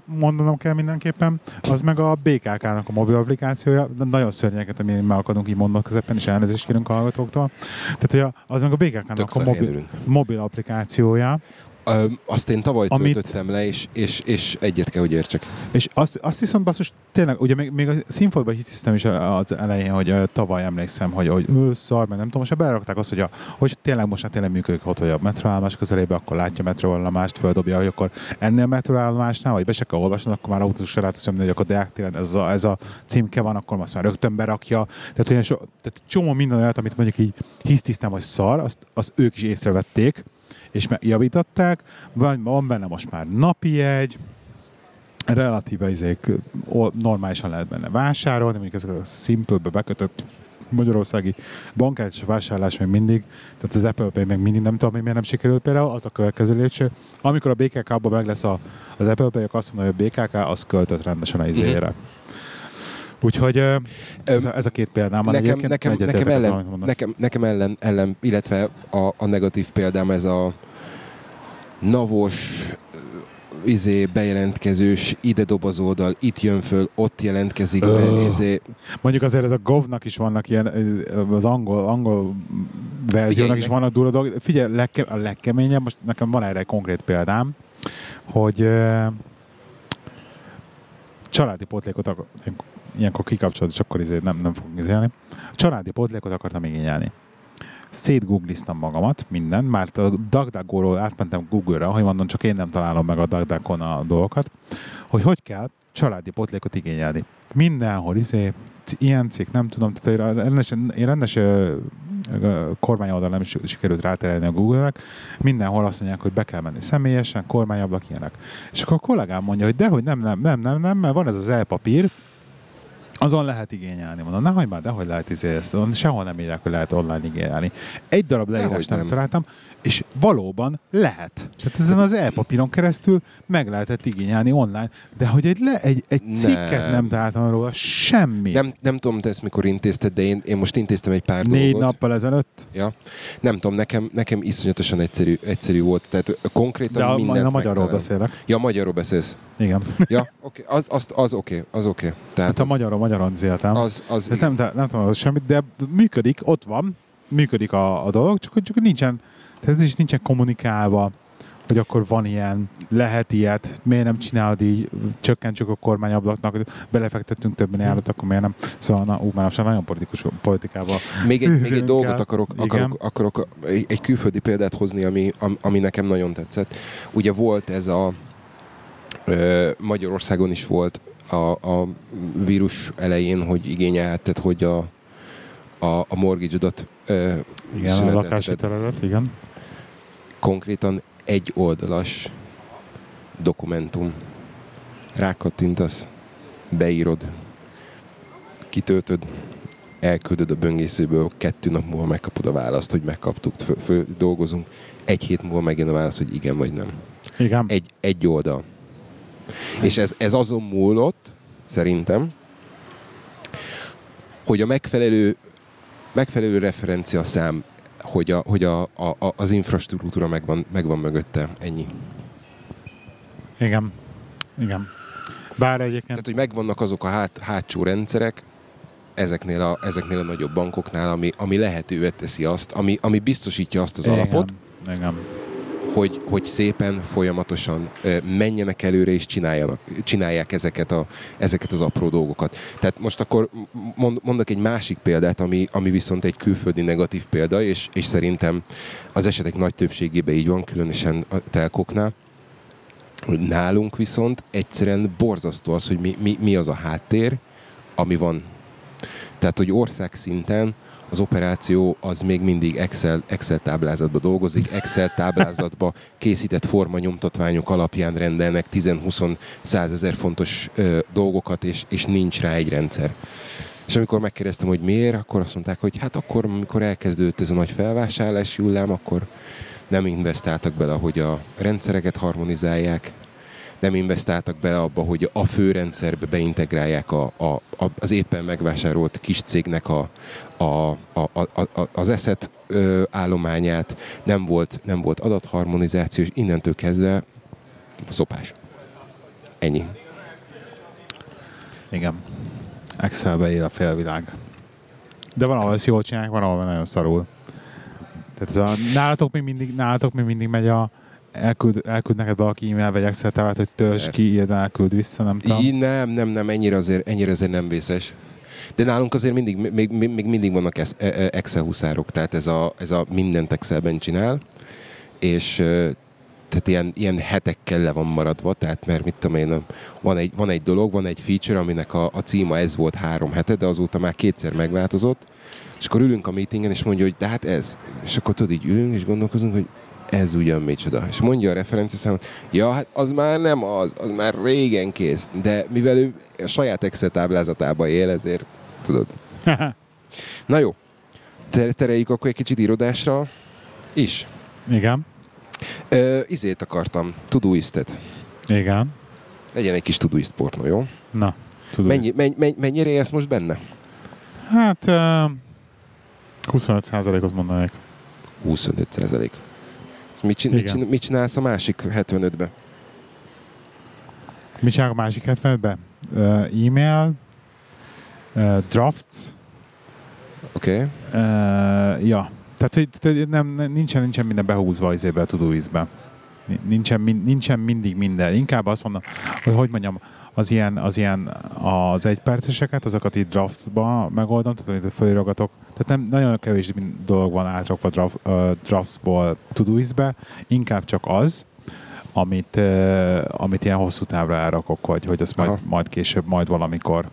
mondanom kell mindenképpen, az meg a BKK-nak a mobil applikációja, nagyon szörnyeket, ami meg akadunk így mondat közepén, és elnézést kérünk a hallgatóktól. Tehát, hogy a, az meg a Tök BKK-nak a szarhelyen mobil, mobil applikációja, Ö, azt én tavaly Amit- töltöttem le, és, és, és egyet kell, hogy értsek. És azt, azt viszont basszus, tényleg, ugye még, még a színfoltban hiszem is az elején, hogy ö, tavaly emlékszem, hogy, hogy ő szar, meg nem tudom, most belerakták azt, hogy, a, hogy tényleg most már tényleg működik ott, hogy a metroállomás közelébe, akkor látja a metroállomást, földobja, hogy akkor ennél a metroállomásnál, vagy be se kell olvasnod, akkor már rá tudsz nyomni, hogy akkor Deák téren ez a, ez a címke van, akkor azt már rögtön berakja. Tehát, olyan so, tehát csomó minden olyat, amit mondjuk így hisztisztem, hogy szar, azt, azt ők is észrevették, és megjavították. Van, van benne most már napi egy, relatíve izék, normálisan lehet benne vásárolni, mondjuk ezek a Simple-be bekötött magyarországi bankkártyás vásárlás még mindig, tehát az Apple Pay még mindig nem tudom, miért nem sikerült például, az a következő lépcső. Amikor a BKK-ban meg lesz a, az Apple Pay, akkor azt mondja, hogy a BKK az költött rendesen a izére. Úgyhogy ez, a, ez a két példám van nekem, nekem, nekem, ellen, mondasz. nekem, nekem ellen, ellen, illetve a, a negatív példám ez a navos, izé, bejelentkezős, ide dob az oldal, itt jön föl, ott jelentkezik be, izé, Mondjuk azért ez a Govnak is vannak ilyen, az angol, angol verziónak is vannak durva dolgok. Figyelj, legke, a legkeményebb, most nekem van erre egy konkrét példám, hogy uh, családi pótlékot ilyenkor kikapcsolod, és akkor izé nem, nem fogok izélni. Családi pótlékot akartam igényelni. Szétgoogliztam magamat, minden, már a DuckDuckGo-ról átmentem Google-ra, hogy mondom, csak én nem találom meg a DuckDuckon a dolgokat, hogy hogy kell családi pótlékot igényelni. Mindenhol, izé, ilyen cikk, nem tudom, tehát én rendes, én rendes kormányoldal nem is sikerült ráterelni a Google-nek, mindenhol azt mondják, hogy be kell menni személyesen, kormányablak, ilyenek. És akkor a kollégám mondja, hogy dehogy nem, nem, nem, nem, nem, mert van ez az elpapír, azon lehet igényelni. Mondom, nehogy már, dehogy lehet izé ezt. Sehol nem írják, hogy lehet online igényelni. Egy darab leírást nem nem. találtam, és valóban lehet. Tehát ezen az e-papíron keresztül meg lehetett igényelni online, de hogy egy, le, egy, egy cikket Nem. nem találtam róla, semmi. nem, nem tudom, te ezt mikor intézted, de én, én most intéztem egy pár Négy dolgot. nappal ezelőtt, Ja. Nem tudom, nekem, nekem iszonyatosan egyszerű, egyszerű volt. Tehát konkrétan de a, mindent a magyarról megtalál. beszélek. Ja, magyarról beszélsz. Igen. Ja, oké, az, az, az oké, az oké. Tehát Hát a az, magyarról magyaron zéltem. az, az, De nem, nem tudom az semmit, de működik, ott van, működik a, a dolog, csak csak nincsen, tehát ez is nincsen kommunikálva, hogy akkor van ilyen, lehet ilyet, miért nem csinálod így, csökkentsük a kormányablaknak, belefektettünk több milliárdot, akkor miért nem? Szóval na, ú, már most nagyon politikus politikával. Még egy, még egy dolgot akarok, akarok, akarok egy, külföldi példát hozni, ami, am- ami nekem nagyon tetszett. Ugye volt ez a Magyarországon is volt a, a vírus elején, hogy igényelhetted, hogy a, a, a mortgage-odat Igen, a lakáshiteledet, igen. Konkrétan egy oldalas dokumentum. Rákattintasz, beírod, kitöltöd, elküldöd a böngészőből, kettő nap múlva megkapod a választ, hogy megkaptuk, föl, föl dolgozunk. Egy hét múlva megjön a válasz, hogy igen vagy nem. Igen. Egy, egy oldal. És ez, ez azon múlott, szerintem, hogy a megfelelő, megfelelő referencia szám, hogy, a, hogy a, a, az infrastruktúra megvan, megvan mögötte. Ennyi. Igen. Igen. Bár egyébként Tehát, hogy megvannak azok a hát, hátsó rendszerek, ezeknél a, ezeknél a nagyobb bankoknál, ami, ami lehetővé teszi azt, ami, ami biztosítja azt az igen, alapot, Igen. Hogy, hogy szépen, folyamatosan menjenek előre és csináljanak, csinálják ezeket, a, ezeket az apró dolgokat. Tehát most akkor mond, mondok egy másik példát, ami, ami viszont egy külföldi negatív példa, és, és szerintem az esetek nagy többségében így van, különösen a telkoknál. Nálunk viszont egyszerűen borzasztó az, hogy mi, mi, mi az a háttér, ami van. Tehát, hogy országszinten az operáció az még mindig Excel, Excel táblázatba dolgozik, Excel táblázatba készített formanyomtatványok alapján rendelnek 10-20 ezer fontos ö, dolgokat, és, és nincs rá egy rendszer. És amikor megkérdeztem, hogy miért, akkor azt mondták, hogy hát akkor, amikor elkezdődött ez a nagy felvásárlási hullám, akkor nem investáltak bele, hogy a rendszereket harmonizálják, nem investáltak bele abba, hogy a főrendszerbe beintegrálják a, a, a, az éppen megvásárolt kis cégnek a, a, a, a, a, az eszet állományát, nem volt, nem volt adatharmonizáció, és innentől kezdve szopás. Ennyi. Igen. Excelbe él a félvilág. De van, ahol ezt jól csinálják, van, ahol nagyon szarul. Tehát ez a, nálatok még mindig, nálatok még mindig megy a elküld, elküld neked valaki e-mail vagy Excel táblát, hogy törzs ki, írd, elküld vissza, nem tudom. Így nem, nem, nem, ennyire azért, ennyire azért nem vészes. De nálunk azért mindig, még, még, még mindig vannak e- e- Excel huszárok, tehát ez a, ez a mindent Excelben csinál, és tehát ilyen, ilyen hetekkel le van maradva, tehát mert mit tudom én, van egy, van egy dolog, van egy feature, aminek a, a címa ez volt három hete, de azóta már kétszer megváltozott, és akkor ülünk a meetingen, és mondja, hogy de hát ez. És akkor tudod, így ülünk, és gondolkozunk, hogy ez ugyan micsoda. És mondja a referenciaszámot, ja, hát az már nem az, az már régen kész. De mivel ő a saját Excel táblázatába él, ezért tudod. Na jó, Ter- tereljük akkor egy kicsit irodásra is. Igen. Ö, izét akartam, Todoistet. Igen. Legyen egy kis Todoist pornó, jó? Na, tudod. Mennyi, menny, menny, mennyire élsz most benne? Hát uh, 25%-ot mondanék. 25 százalék. Mit, csin- mit, csin- mit csinálsz a másik 75-be? Mit csinálok a másik 70-ben? Uh, e-mail, uh, drafts, Oké. Okay. uh, ja. Tehát hogy tehát nem, nincsen, nincsen minden behúzva izébe a. Ni- Nincsen, nincsen mindig minden. Inkább azt mondom, hogy hogy mondjam, az ilyen, az ilyen az egyperceseket, azokat így draftba megoldom, tehát amit felirogatok. Tehát nem, nagyon kevés dolog van átrakva draft, uh, draftsból Todoist-be, inkább csak az, amit, uh, amit ilyen hosszú távra elrakok, vagy hogy azt majd, Aha. majd később, majd valamikor.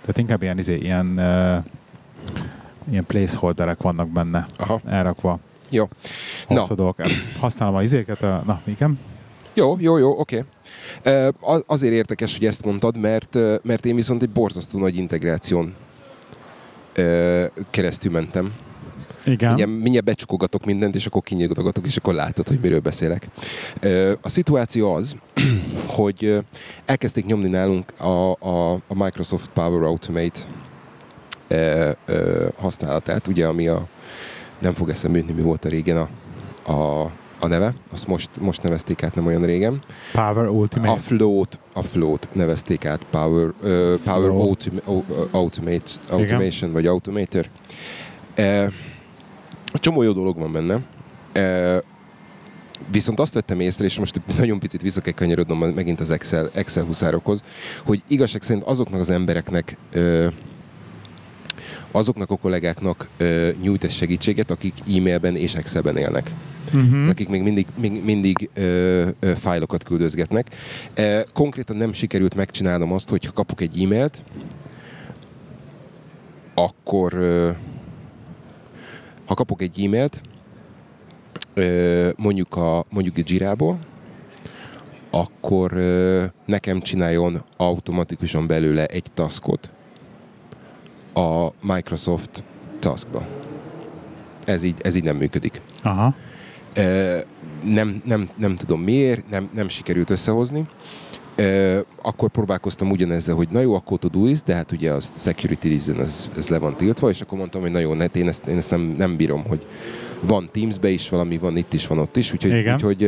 Tehát inkább ilyen, izé, ilyen, uh, ilyen placeholderek vannak benne Aha. elrakva. Jó. Hosszú dolgok. Használom a izéket, a, na igen. Jó, jó, jó, oké. Okay. Azért érdekes, hogy ezt mondtad, mert, mert én viszont egy borzasztó nagy integráción keresztül mentem. Igen. Mindjárt, mindjárt becsukogatok mindent, és akkor kinyitogatok, és akkor látod, hogy miről beszélek. A szituáció az, hogy elkezdték nyomni nálunk a, a, a Microsoft Power Automate használatát, ugye, ami a, nem fog eszembe jutni, mi volt a régen a, a, a neve, azt most, most nevezték át nem olyan régen. Power Ultimate. A Float, a Float nevezték át Power, uh, Power. Autom- au- Automate, Automation, vagy Automator. Uh, csomó jó dolog van benne. Uh, viszont azt vettem észre, és most nagyon picit vissza kell kanyarodnom megint az Excel, Excel huszárokhoz, hogy igazság szerint azoknak az embereknek uh, azoknak a kollégáknak uh, nyújt ez segítséget, akik e-mailben és Excelben élnek Uh-huh. akik még mindig, még, mindig ö, ö, fájlokat küldözgetnek. E, konkrétan nem sikerült megcsinálnom azt, hogy ha kapok egy e-mailt, akkor ö, ha kapok egy e-mailt, ö, mondjuk, a, mondjuk egy Jirából, akkor ö, nekem csináljon automatikusan belőle egy taskot a Microsoft taskba. Ez így, ez így nem működik. Aha. Nem, nem, nem tudom miért, nem, nem sikerült összehozni. Akkor próbálkoztam ugyanezzel, hogy na jó, akkor Todoist, de hát ugye az security reason, ez, ez le van tiltva, és akkor mondtam, hogy na jó, ne, én ezt, én ezt nem, nem bírom, hogy van Teamsbe is valami, van itt is, van ott is, úgyhogy, Igen. úgyhogy,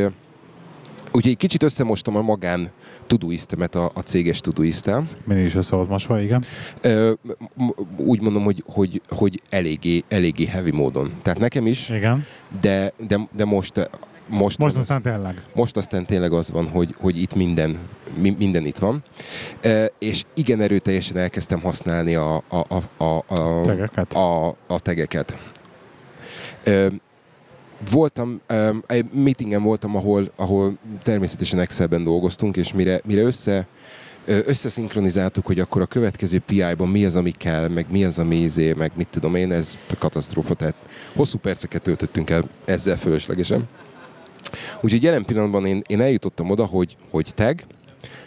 úgyhogy egy kicsit összemostam a magán Todoistemet a, a céges Todoisttel. Mindig is össze volt mosva, igen. Ö, úgy mondom, hogy, hogy, hogy eléggé, eléggé heavy módon. Tehát nekem is, Igen. de, de, de most most, Most aztán tényleg. most aztán tényleg az van, hogy, hogy itt minden, mi, minden itt van. E, és igen erőteljesen elkezdtem használni a, a, a, a, a, Tegeket. a, a tegeket. E, voltam, egy meetingen voltam, ahol, ahol természetesen Excelben dolgoztunk, és mire, mire össze, összeszinkronizáltuk, hogy akkor a következő PI-ban mi az, ami kell, meg mi az, ami izé, meg mit tudom én, ez katasztrófa, tehát hosszú perceket töltöttünk el ezzel fölöslegesen. Úgyhogy jelen pillanatban én, én eljutottam oda, hogy, hogy tag,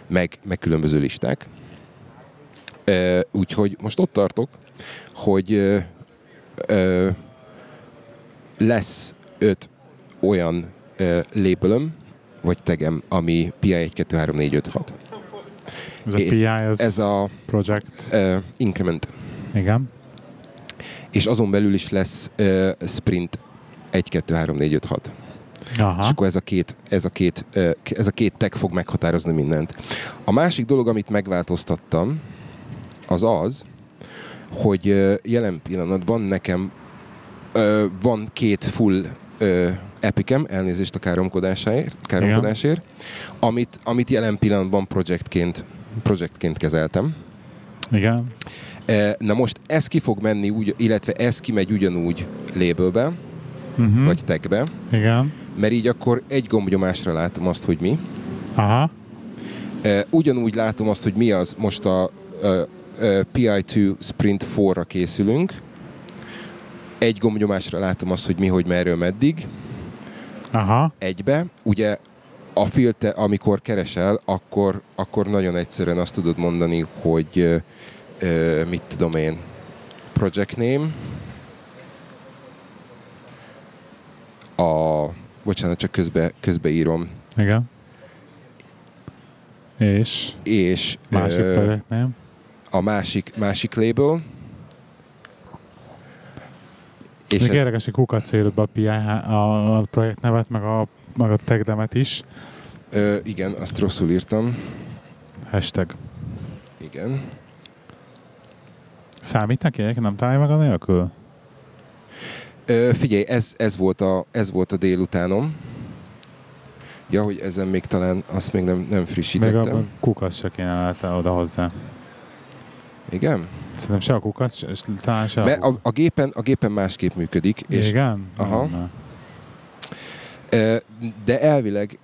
meg, meg különböző listák. Úgyhogy most ott tartok, hogy lesz öt olyan ö, labelöm, vagy tegem, ami PI 1, 2, 3, 4, 5, 6. Ez a PI, ez, Ez a project. ö, increment. Igen. És azon belül is lesz ö, sprint 1, 2, 3, 4, 5, 6. Aha. És akkor ez a, két, ez, a két, ez a két tag fog meghatározni mindent. A másik dolog, amit megváltoztattam, az az, hogy jelen pillanatban nekem van két full ö, epikem, elnézést a káromkodásáért, káromkodásért, amit, amit jelen pillanatban projektként, projektként kezeltem. Igen. Na most ez ki fog menni, úgy, illetve ez kimegy ugyanúgy labelbe, Uh-huh. vagy tagbe, Igen. mert így akkor egy gombnyomásra látom azt, hogy mi. Aha. Ugyanúgy látom azt, hogy mi az, most a ö, ö, PI2 Sprint 4-ra készülünk. Egy gombnyomásra látom azt, hogy mi, hogy merről, meddig. Aha. Egybe. Ugye a filter, amikor keresel, akkor, akkor nagyon egyszerűen azt tudod mondani, hogy ö, mit tudom én, project name, a, bocsánat, csak közbe, közbeírom, Igen. És és másik ö, projektnél. a másik, másik label. És Még ez, érdekes, hogy kukat be a, a, a projekt nevet, meg a, meg a tagdemet is. ö, igen, azt rosszul írtam. Hashtag. Igen. Számít neki? Nem találja meg a nélkül? Ö, figyelj, ez, ez, volt a, ez volt a délutánom. Ja, hogy ezen még talán azt még nem, nem frissítettem. a kukac se kéne oda hozzá. Igen? Szerintem se a kukac, se- talán se Mert a, a, gépen, a gépen másképp működik, és, Igen? Aha. Nem, de elvileg,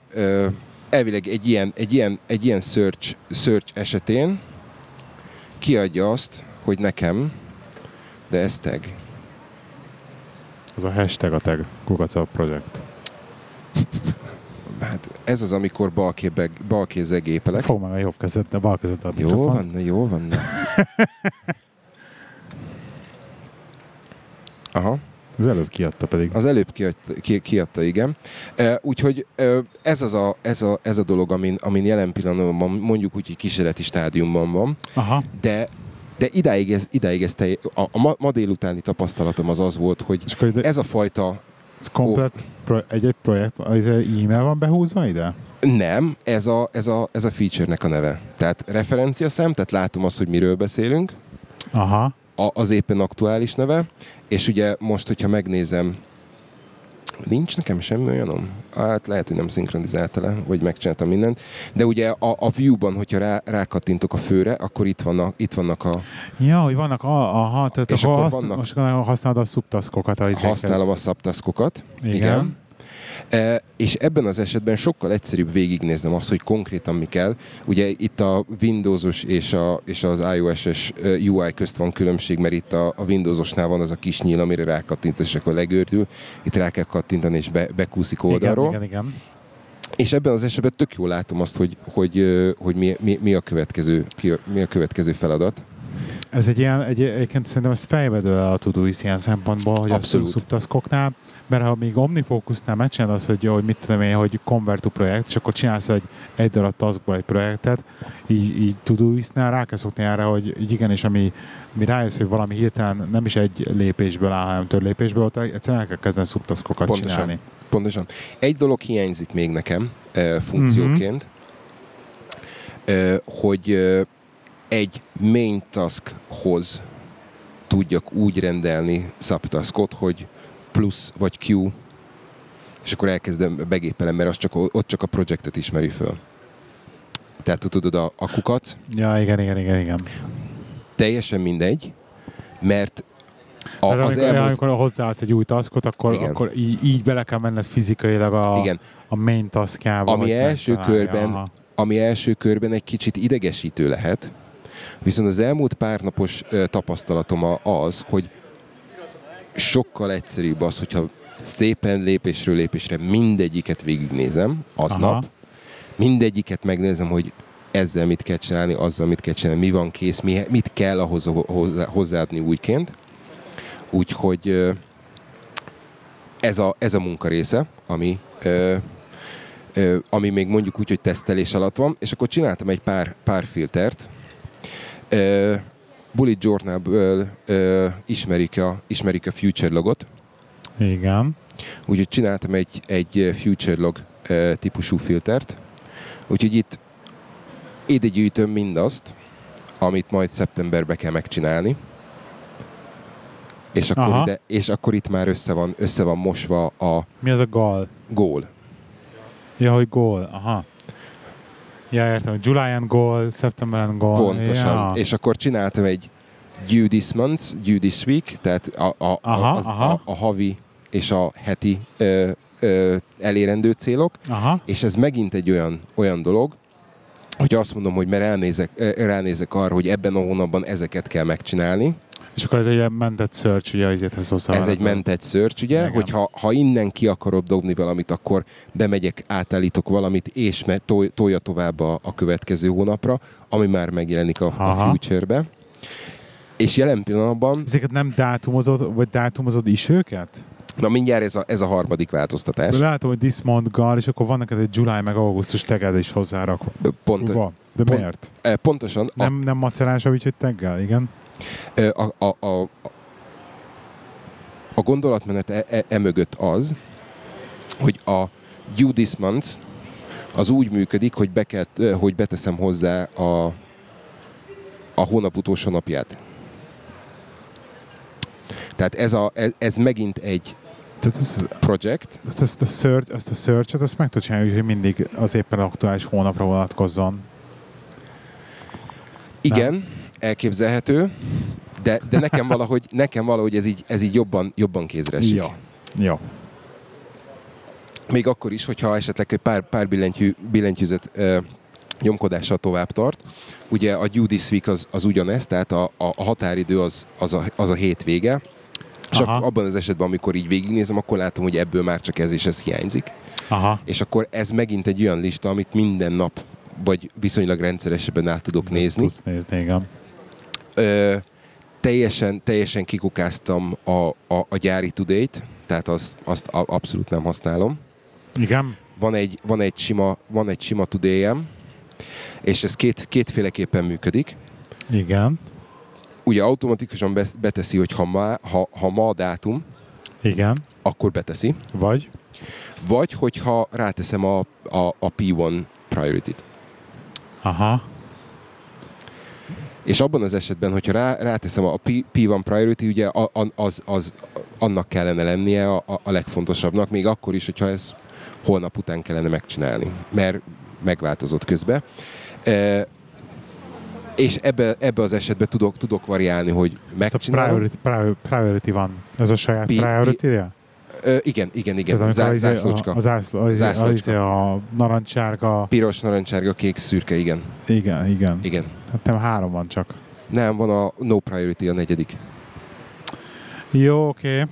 elvileg egy ilyen, egy ilyen, egy ilyen search, search esetén kiadja azt, hogy nekem, de ez tag. Az a hashtag a tag, kukaca project. Hát ez az, amikor balkébe, balkézzel gépelek. Fog meg a jobb kezed, de bal kezed a Jó van, jó van. Aha, Az előbb kiadta pedig. az előbb kiadta, ki, kiadta igen. E, úgyhogy e, ez, az a, ez, a, ez a dolog, amin, amin jelen pillanatban mondjuk úgy, hogy kísérleti stádiumban van, Aha. de de idáig ez, idáig ez te, a, a ma, ma délutáni tapasztalatom az az volt, hogy ez a fajta ez komplet pro, egy-egy projekt, az e-mail van behúzva ide? nem, ez a, ez a, ez a feature-nek a neve. Tehát referenciaszám, tehát látom azt, hogy miről beszélünk, Aha. a, az éppen aktuális neve, és ugye most, hogyha megnézem, nincs nekem semmi olyanom? Hát lehet, hogy nem szinkronizálta le, vagy megcsináltam mindent, de ugye a, a view-ban, hogyha rá, rákattintok a főre, akkor itt vannak, itt vannak a, Ja, hogy vannak, a, aha, tehát És akkor akkor használ, vannak- most használod a subtaskokat a használom a subtaskokat. Igen. Igen. E, és ebben az esetben sokkal egyszerűbb végignéznem azt, hogy konkrétan mi kell. Ugye itt a Windowsos és, a, és az iOS-es e, UI közt van különbség, mert itt a, a Windowsosnál van az a kis nyíl, amire rákattint, és akkor legőrül. Itt rá kell kattintani, és be, bekúszik oldalról. Igen, igen, igen. És ebben az esetben tök jól látom azt, hogy, hogy, hogy mi, mi, mi, a következő, mi a következő feladat. Ez egy ilyen, egy, egyébként szerintem ez fejvedő a Todoist ilyen szempontból, hogy Abszolút. a subtaskoknál, mert ha még OmniFocusnál megcsinálod azt, hogy, hogy mit tudom én, hogy convert to projekt, és akkor csinálsz egy, egy darab taskba egy projektet, így, így Todoistnál rá kell szokni erre, hogy így igenis, ami, ami rájössz, hogy valami hirtelen nem is egy lépésből áll, hanem több lépésből, ott egyszerűen el kell kezdeni subtaskokat Pontosan. csinálni. Pontosan. Egy dolog hiányzik még nekem e, funkcióként, e, hogy e, egy main taskhoz tudjak úgy rendelni subtaskot, hogy plusz vagy Q és akkor elkezdem begépelem, mert az csak, ott csak a projektet ismeri föl. Tehát tudod, a, a kukat, Ja, igen, igen, igen, igen. teljesen mindegy, mert a, az amikor, elmúlt... amikor hozzáadsz egy új taskot, akkor, Igen. akkor így, így bele kell menned fizikailag a, Igen, a main taskjába. Ami első körben- Aha. ami első körben egy kicsit idegesítő lehet, viszont az elmúlt pár napos ö, tapasztalatom az, hogy sokkal egyszerűbb az, hogyha szépen lépésről lépésre mindegyiket végignézem aznap, Aha. mindegyiket megnézem, hogy ezzel mit kell csinálni, azzal mit kell csinálni, mi van kész, mi, mit kell ahhoz hozzá- hozzáadni újként. Úgyhogy ez a, ez a munka része, ami, ö, ö, ami még mondjuk úgy, hogy tesztelés alatt van, és akkor csináltam egy pár, pár filtert. Bullet Journal-ből ismerik, a, ismerik a Future logot, Igen. úgyhogy csináltam egy, egy Future log típusú filtert. Úgyhogy itt ide gyűjtöm mindazt, amit majd szeptemberben kell megcsinálni. És akkor, Aha. ide, és akkor itt már össze van, össze van mosva a Mi az a gal? gól. Ja, hogy gól. Aha. Ja, értem. Julian gól, September gól. Pontosan. Ja. És akkor csináltam egy due this month, due this week, tehát a, a, Aha, az, aha. a, a havi és a heti ö, ö, elérendő célok, Aha. és ez megint egy olyan, olyan dolog, hogy azt mondom, hogy mert elnézek, ránézek arra, hogy ebben a hónapban ezeket kell megcsinálni. És akkor ez egy mented search, ugye, azért hozzá. Ez egy mentett search, ugye, Igen. hogy ha, innen ki akarod dobni valamit, akkor bemegyek, átállítok valamit, és me, tol, tolja tovább a, a következő hónapra, ami már megjelenik a, a future-be. És jelen pillanatban, Ezeket nem dátumozod, vagy dátumozod is őket? na mindjárt ez a, ez a harmadik változtatás. Látom, hogy this month gal, és akkor van neked egy July meg augusztus teged is hozzárak. Pont, Van. De pont- miért? eh, pontosan a, Nem, nem macerásabb, úgyhogy teggel, igen. A, a, a, a, gondolatmenet e, e, e mögött az, hogy a due this month az úgy működik, hogy, be kell, hogy beteszem hozzá a, a hónap utolsó napját. Tehát ez, a, ez, ez megint egy Tehát ez, projekt, tehát ezt a search, ezt a search-et, azt meg tudod csinálni, hogy mindig az éppen aktuális hónapra vonatkozzon. igen, elképzelhető, de, de nekem valahogy, nekem valahogy ez így, ez így jobban, jobban kézre esik. Ja. Jó. Még akkor is, hogyha esetleg egy pár, pár billentyű, billentyűzet ö, nyomkodással tovább tart. Ugye a this week az, az ugyanez, tehát a, a, a határidő az, az, a, az a hétvége. És Aha. abban az esetben, amikor így végignézem, akkor látom, hogy ebből már csak ez és ez hiányzik. Aha. És akkor ez megint egy olyan lista, amit minden nap vagy viszonylag rendszeresebben át tudok nézni. Tudsz nézni, igen. Ö, teljesen, teljesen kikukáztam a, a, a gyári tudét, tehát az, azt a- abszolút nem használom. Igen? van egy, van egy sima, van egy sima tudéjem, és ez két, kétféleképpen működik. Igen. Ugye automatikusan beteszi, hogy ha ma, ha, ha ma a dátum, Igen. akkor beteszi. Vagy? Vagy hogyha ráteszem a, a, a P1 priority-t. Aha. És abban az esetben, hogyha rá, ráteszem a P, P1 priority, ugye az, az annak kellene lennie a, a- legfontosabbnak, még akkor is, hogyha ez holnap után kellene megcsinálni, mert megváltozott közben. E, és ebbe, ebbe az esetben tudok, tudok variálni, hogy Ez a megcsinálom. priority, priority, van. Ez a saját pi- priority? Ö, igen, igen, igen. Tehát Zá, izé- zászlócska. A, a, zászló, a, Zászlócska. a, a narancsárga. Piros, narancsárga, kék, szürke, igen. Igen, igen. Igen. Hát nem három van csak. Nem, van a no priority a negyedik. Jó, oké.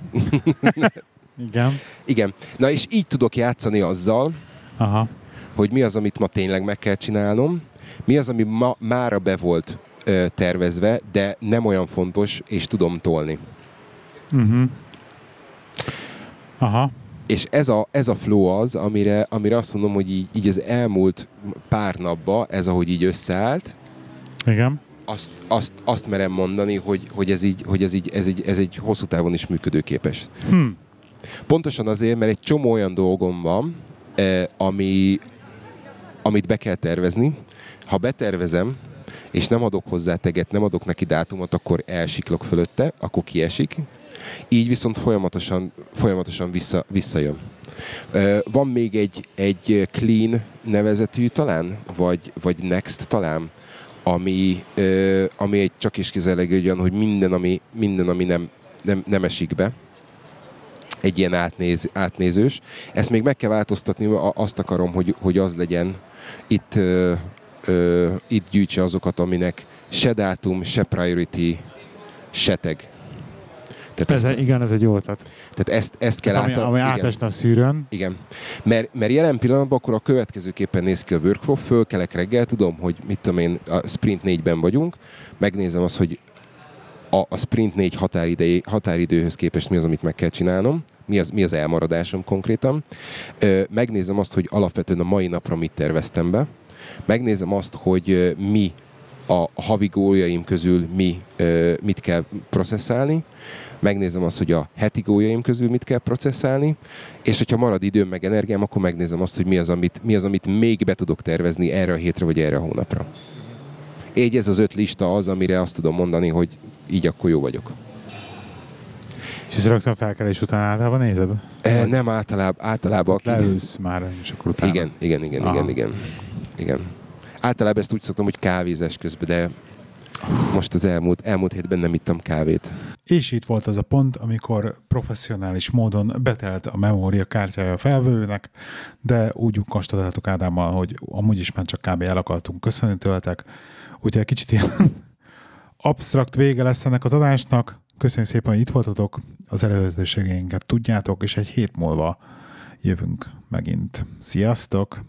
igen. Igen. Na és így tudok játszani azzal, Aha. hogy mi az, amit ma tényleg meg kell csinálnom, mi az, ami ma, mára be volt ö, tervezve, de nem olyan fontos, és tudom tolni. Uh-huh. Aha. És ez a, ez a flow az, amire, amire azt mondom, hogy így, így az elmúlt pár napban ez, ahogy így összeállt, Igen. azt, azt, azt merem mondani, hogy, hogy, ez, így, hogy ez, így, ez, így, ez egy hosszú távon is működőképes. Hm. Pontosan azért, mert egy csomó olyan dolgom van, eh, ami, amit be kell tervezni. Ha betervezem, és nem adok hozzá teget, nem adok neki dátumot, akkor elsiklok fölötte, akkor kiesik. Így viszont folyamatosan, folyamatosan vissza, visszajön. Ö, Van még egy, egy Clean nevezetű talán, vagy, vagy Next talán, ami, ö, ami egy csak is kizárólag olyan, hogy minden, ami, minden, ami nem, nem, nem esik be, egy ilyen átnéz, átnézős. Ezt még meg kell változtatni, a- azt akarom, hogy, hogy az legyen itt, ö, ö, itt gyűjtse azokat, aminek se dátum, se priority, se tag. Tehát, Ez, ezt, igen, ez egy jó ötlet. tehát ezt, ezt kell Tehát ami, át, ami igen. átesne a szűrőn, Igen. Mert, mert jelen pillanatban akkor a következőképpen néz ki a workflow, fölkelek reggel, tudom, hogy mit tudom én, a sprint 4-ben vagyunk, megnézem azt, hogy a, a sprint 4 határidei, határidőhöz képest mi az, amit meg kell csinálnom, mi az, mi az elmaradásom konkrétan. Ö, megnézem azt, hogy alapvetően a mai napra mit terveztem be. Megnézem azt, hogy mi a havi góljaim közül mi, mit kell processzálni. Megnézem azt, hogy a heti góljaim közül mit kell processzálni, és hogyha marad időm meg energiám, akkor megnézem azt, hogy mi az, amit, mi az, amit még be tudok tervezni erre a hétre vagy erre a hónapra. Így ez az öt lista az, amire azt tudom mondani, hogy így akkor jó vagyok. és ez rögtön felkelés után általában nézed? E, nem általában, általában aki... Leülsz már, és akkor utána. Igen, igen, igen, Aha. igen, igen, igen. Általában ezt úgy szoktam, hogy kávézás közben, de most az elmúlt, elmúlt hétben nem ittam kávét. És itt volt az a pont, amikor professzionális módon betelt a memória kártyája a felvevőnek, de úgy konstatáltuk Ádámmal, hogy amúgy is már csak kb. el akartunk köszönni tőletek. Úgyhogy kicsit ilyen absztrakt vége lesz ennek az adásnak. Köszönjük szépen, hogy itt voltatok, az eredetőségeinket tudjátok, és egy hét múlva jövünk megint. Sziasztok!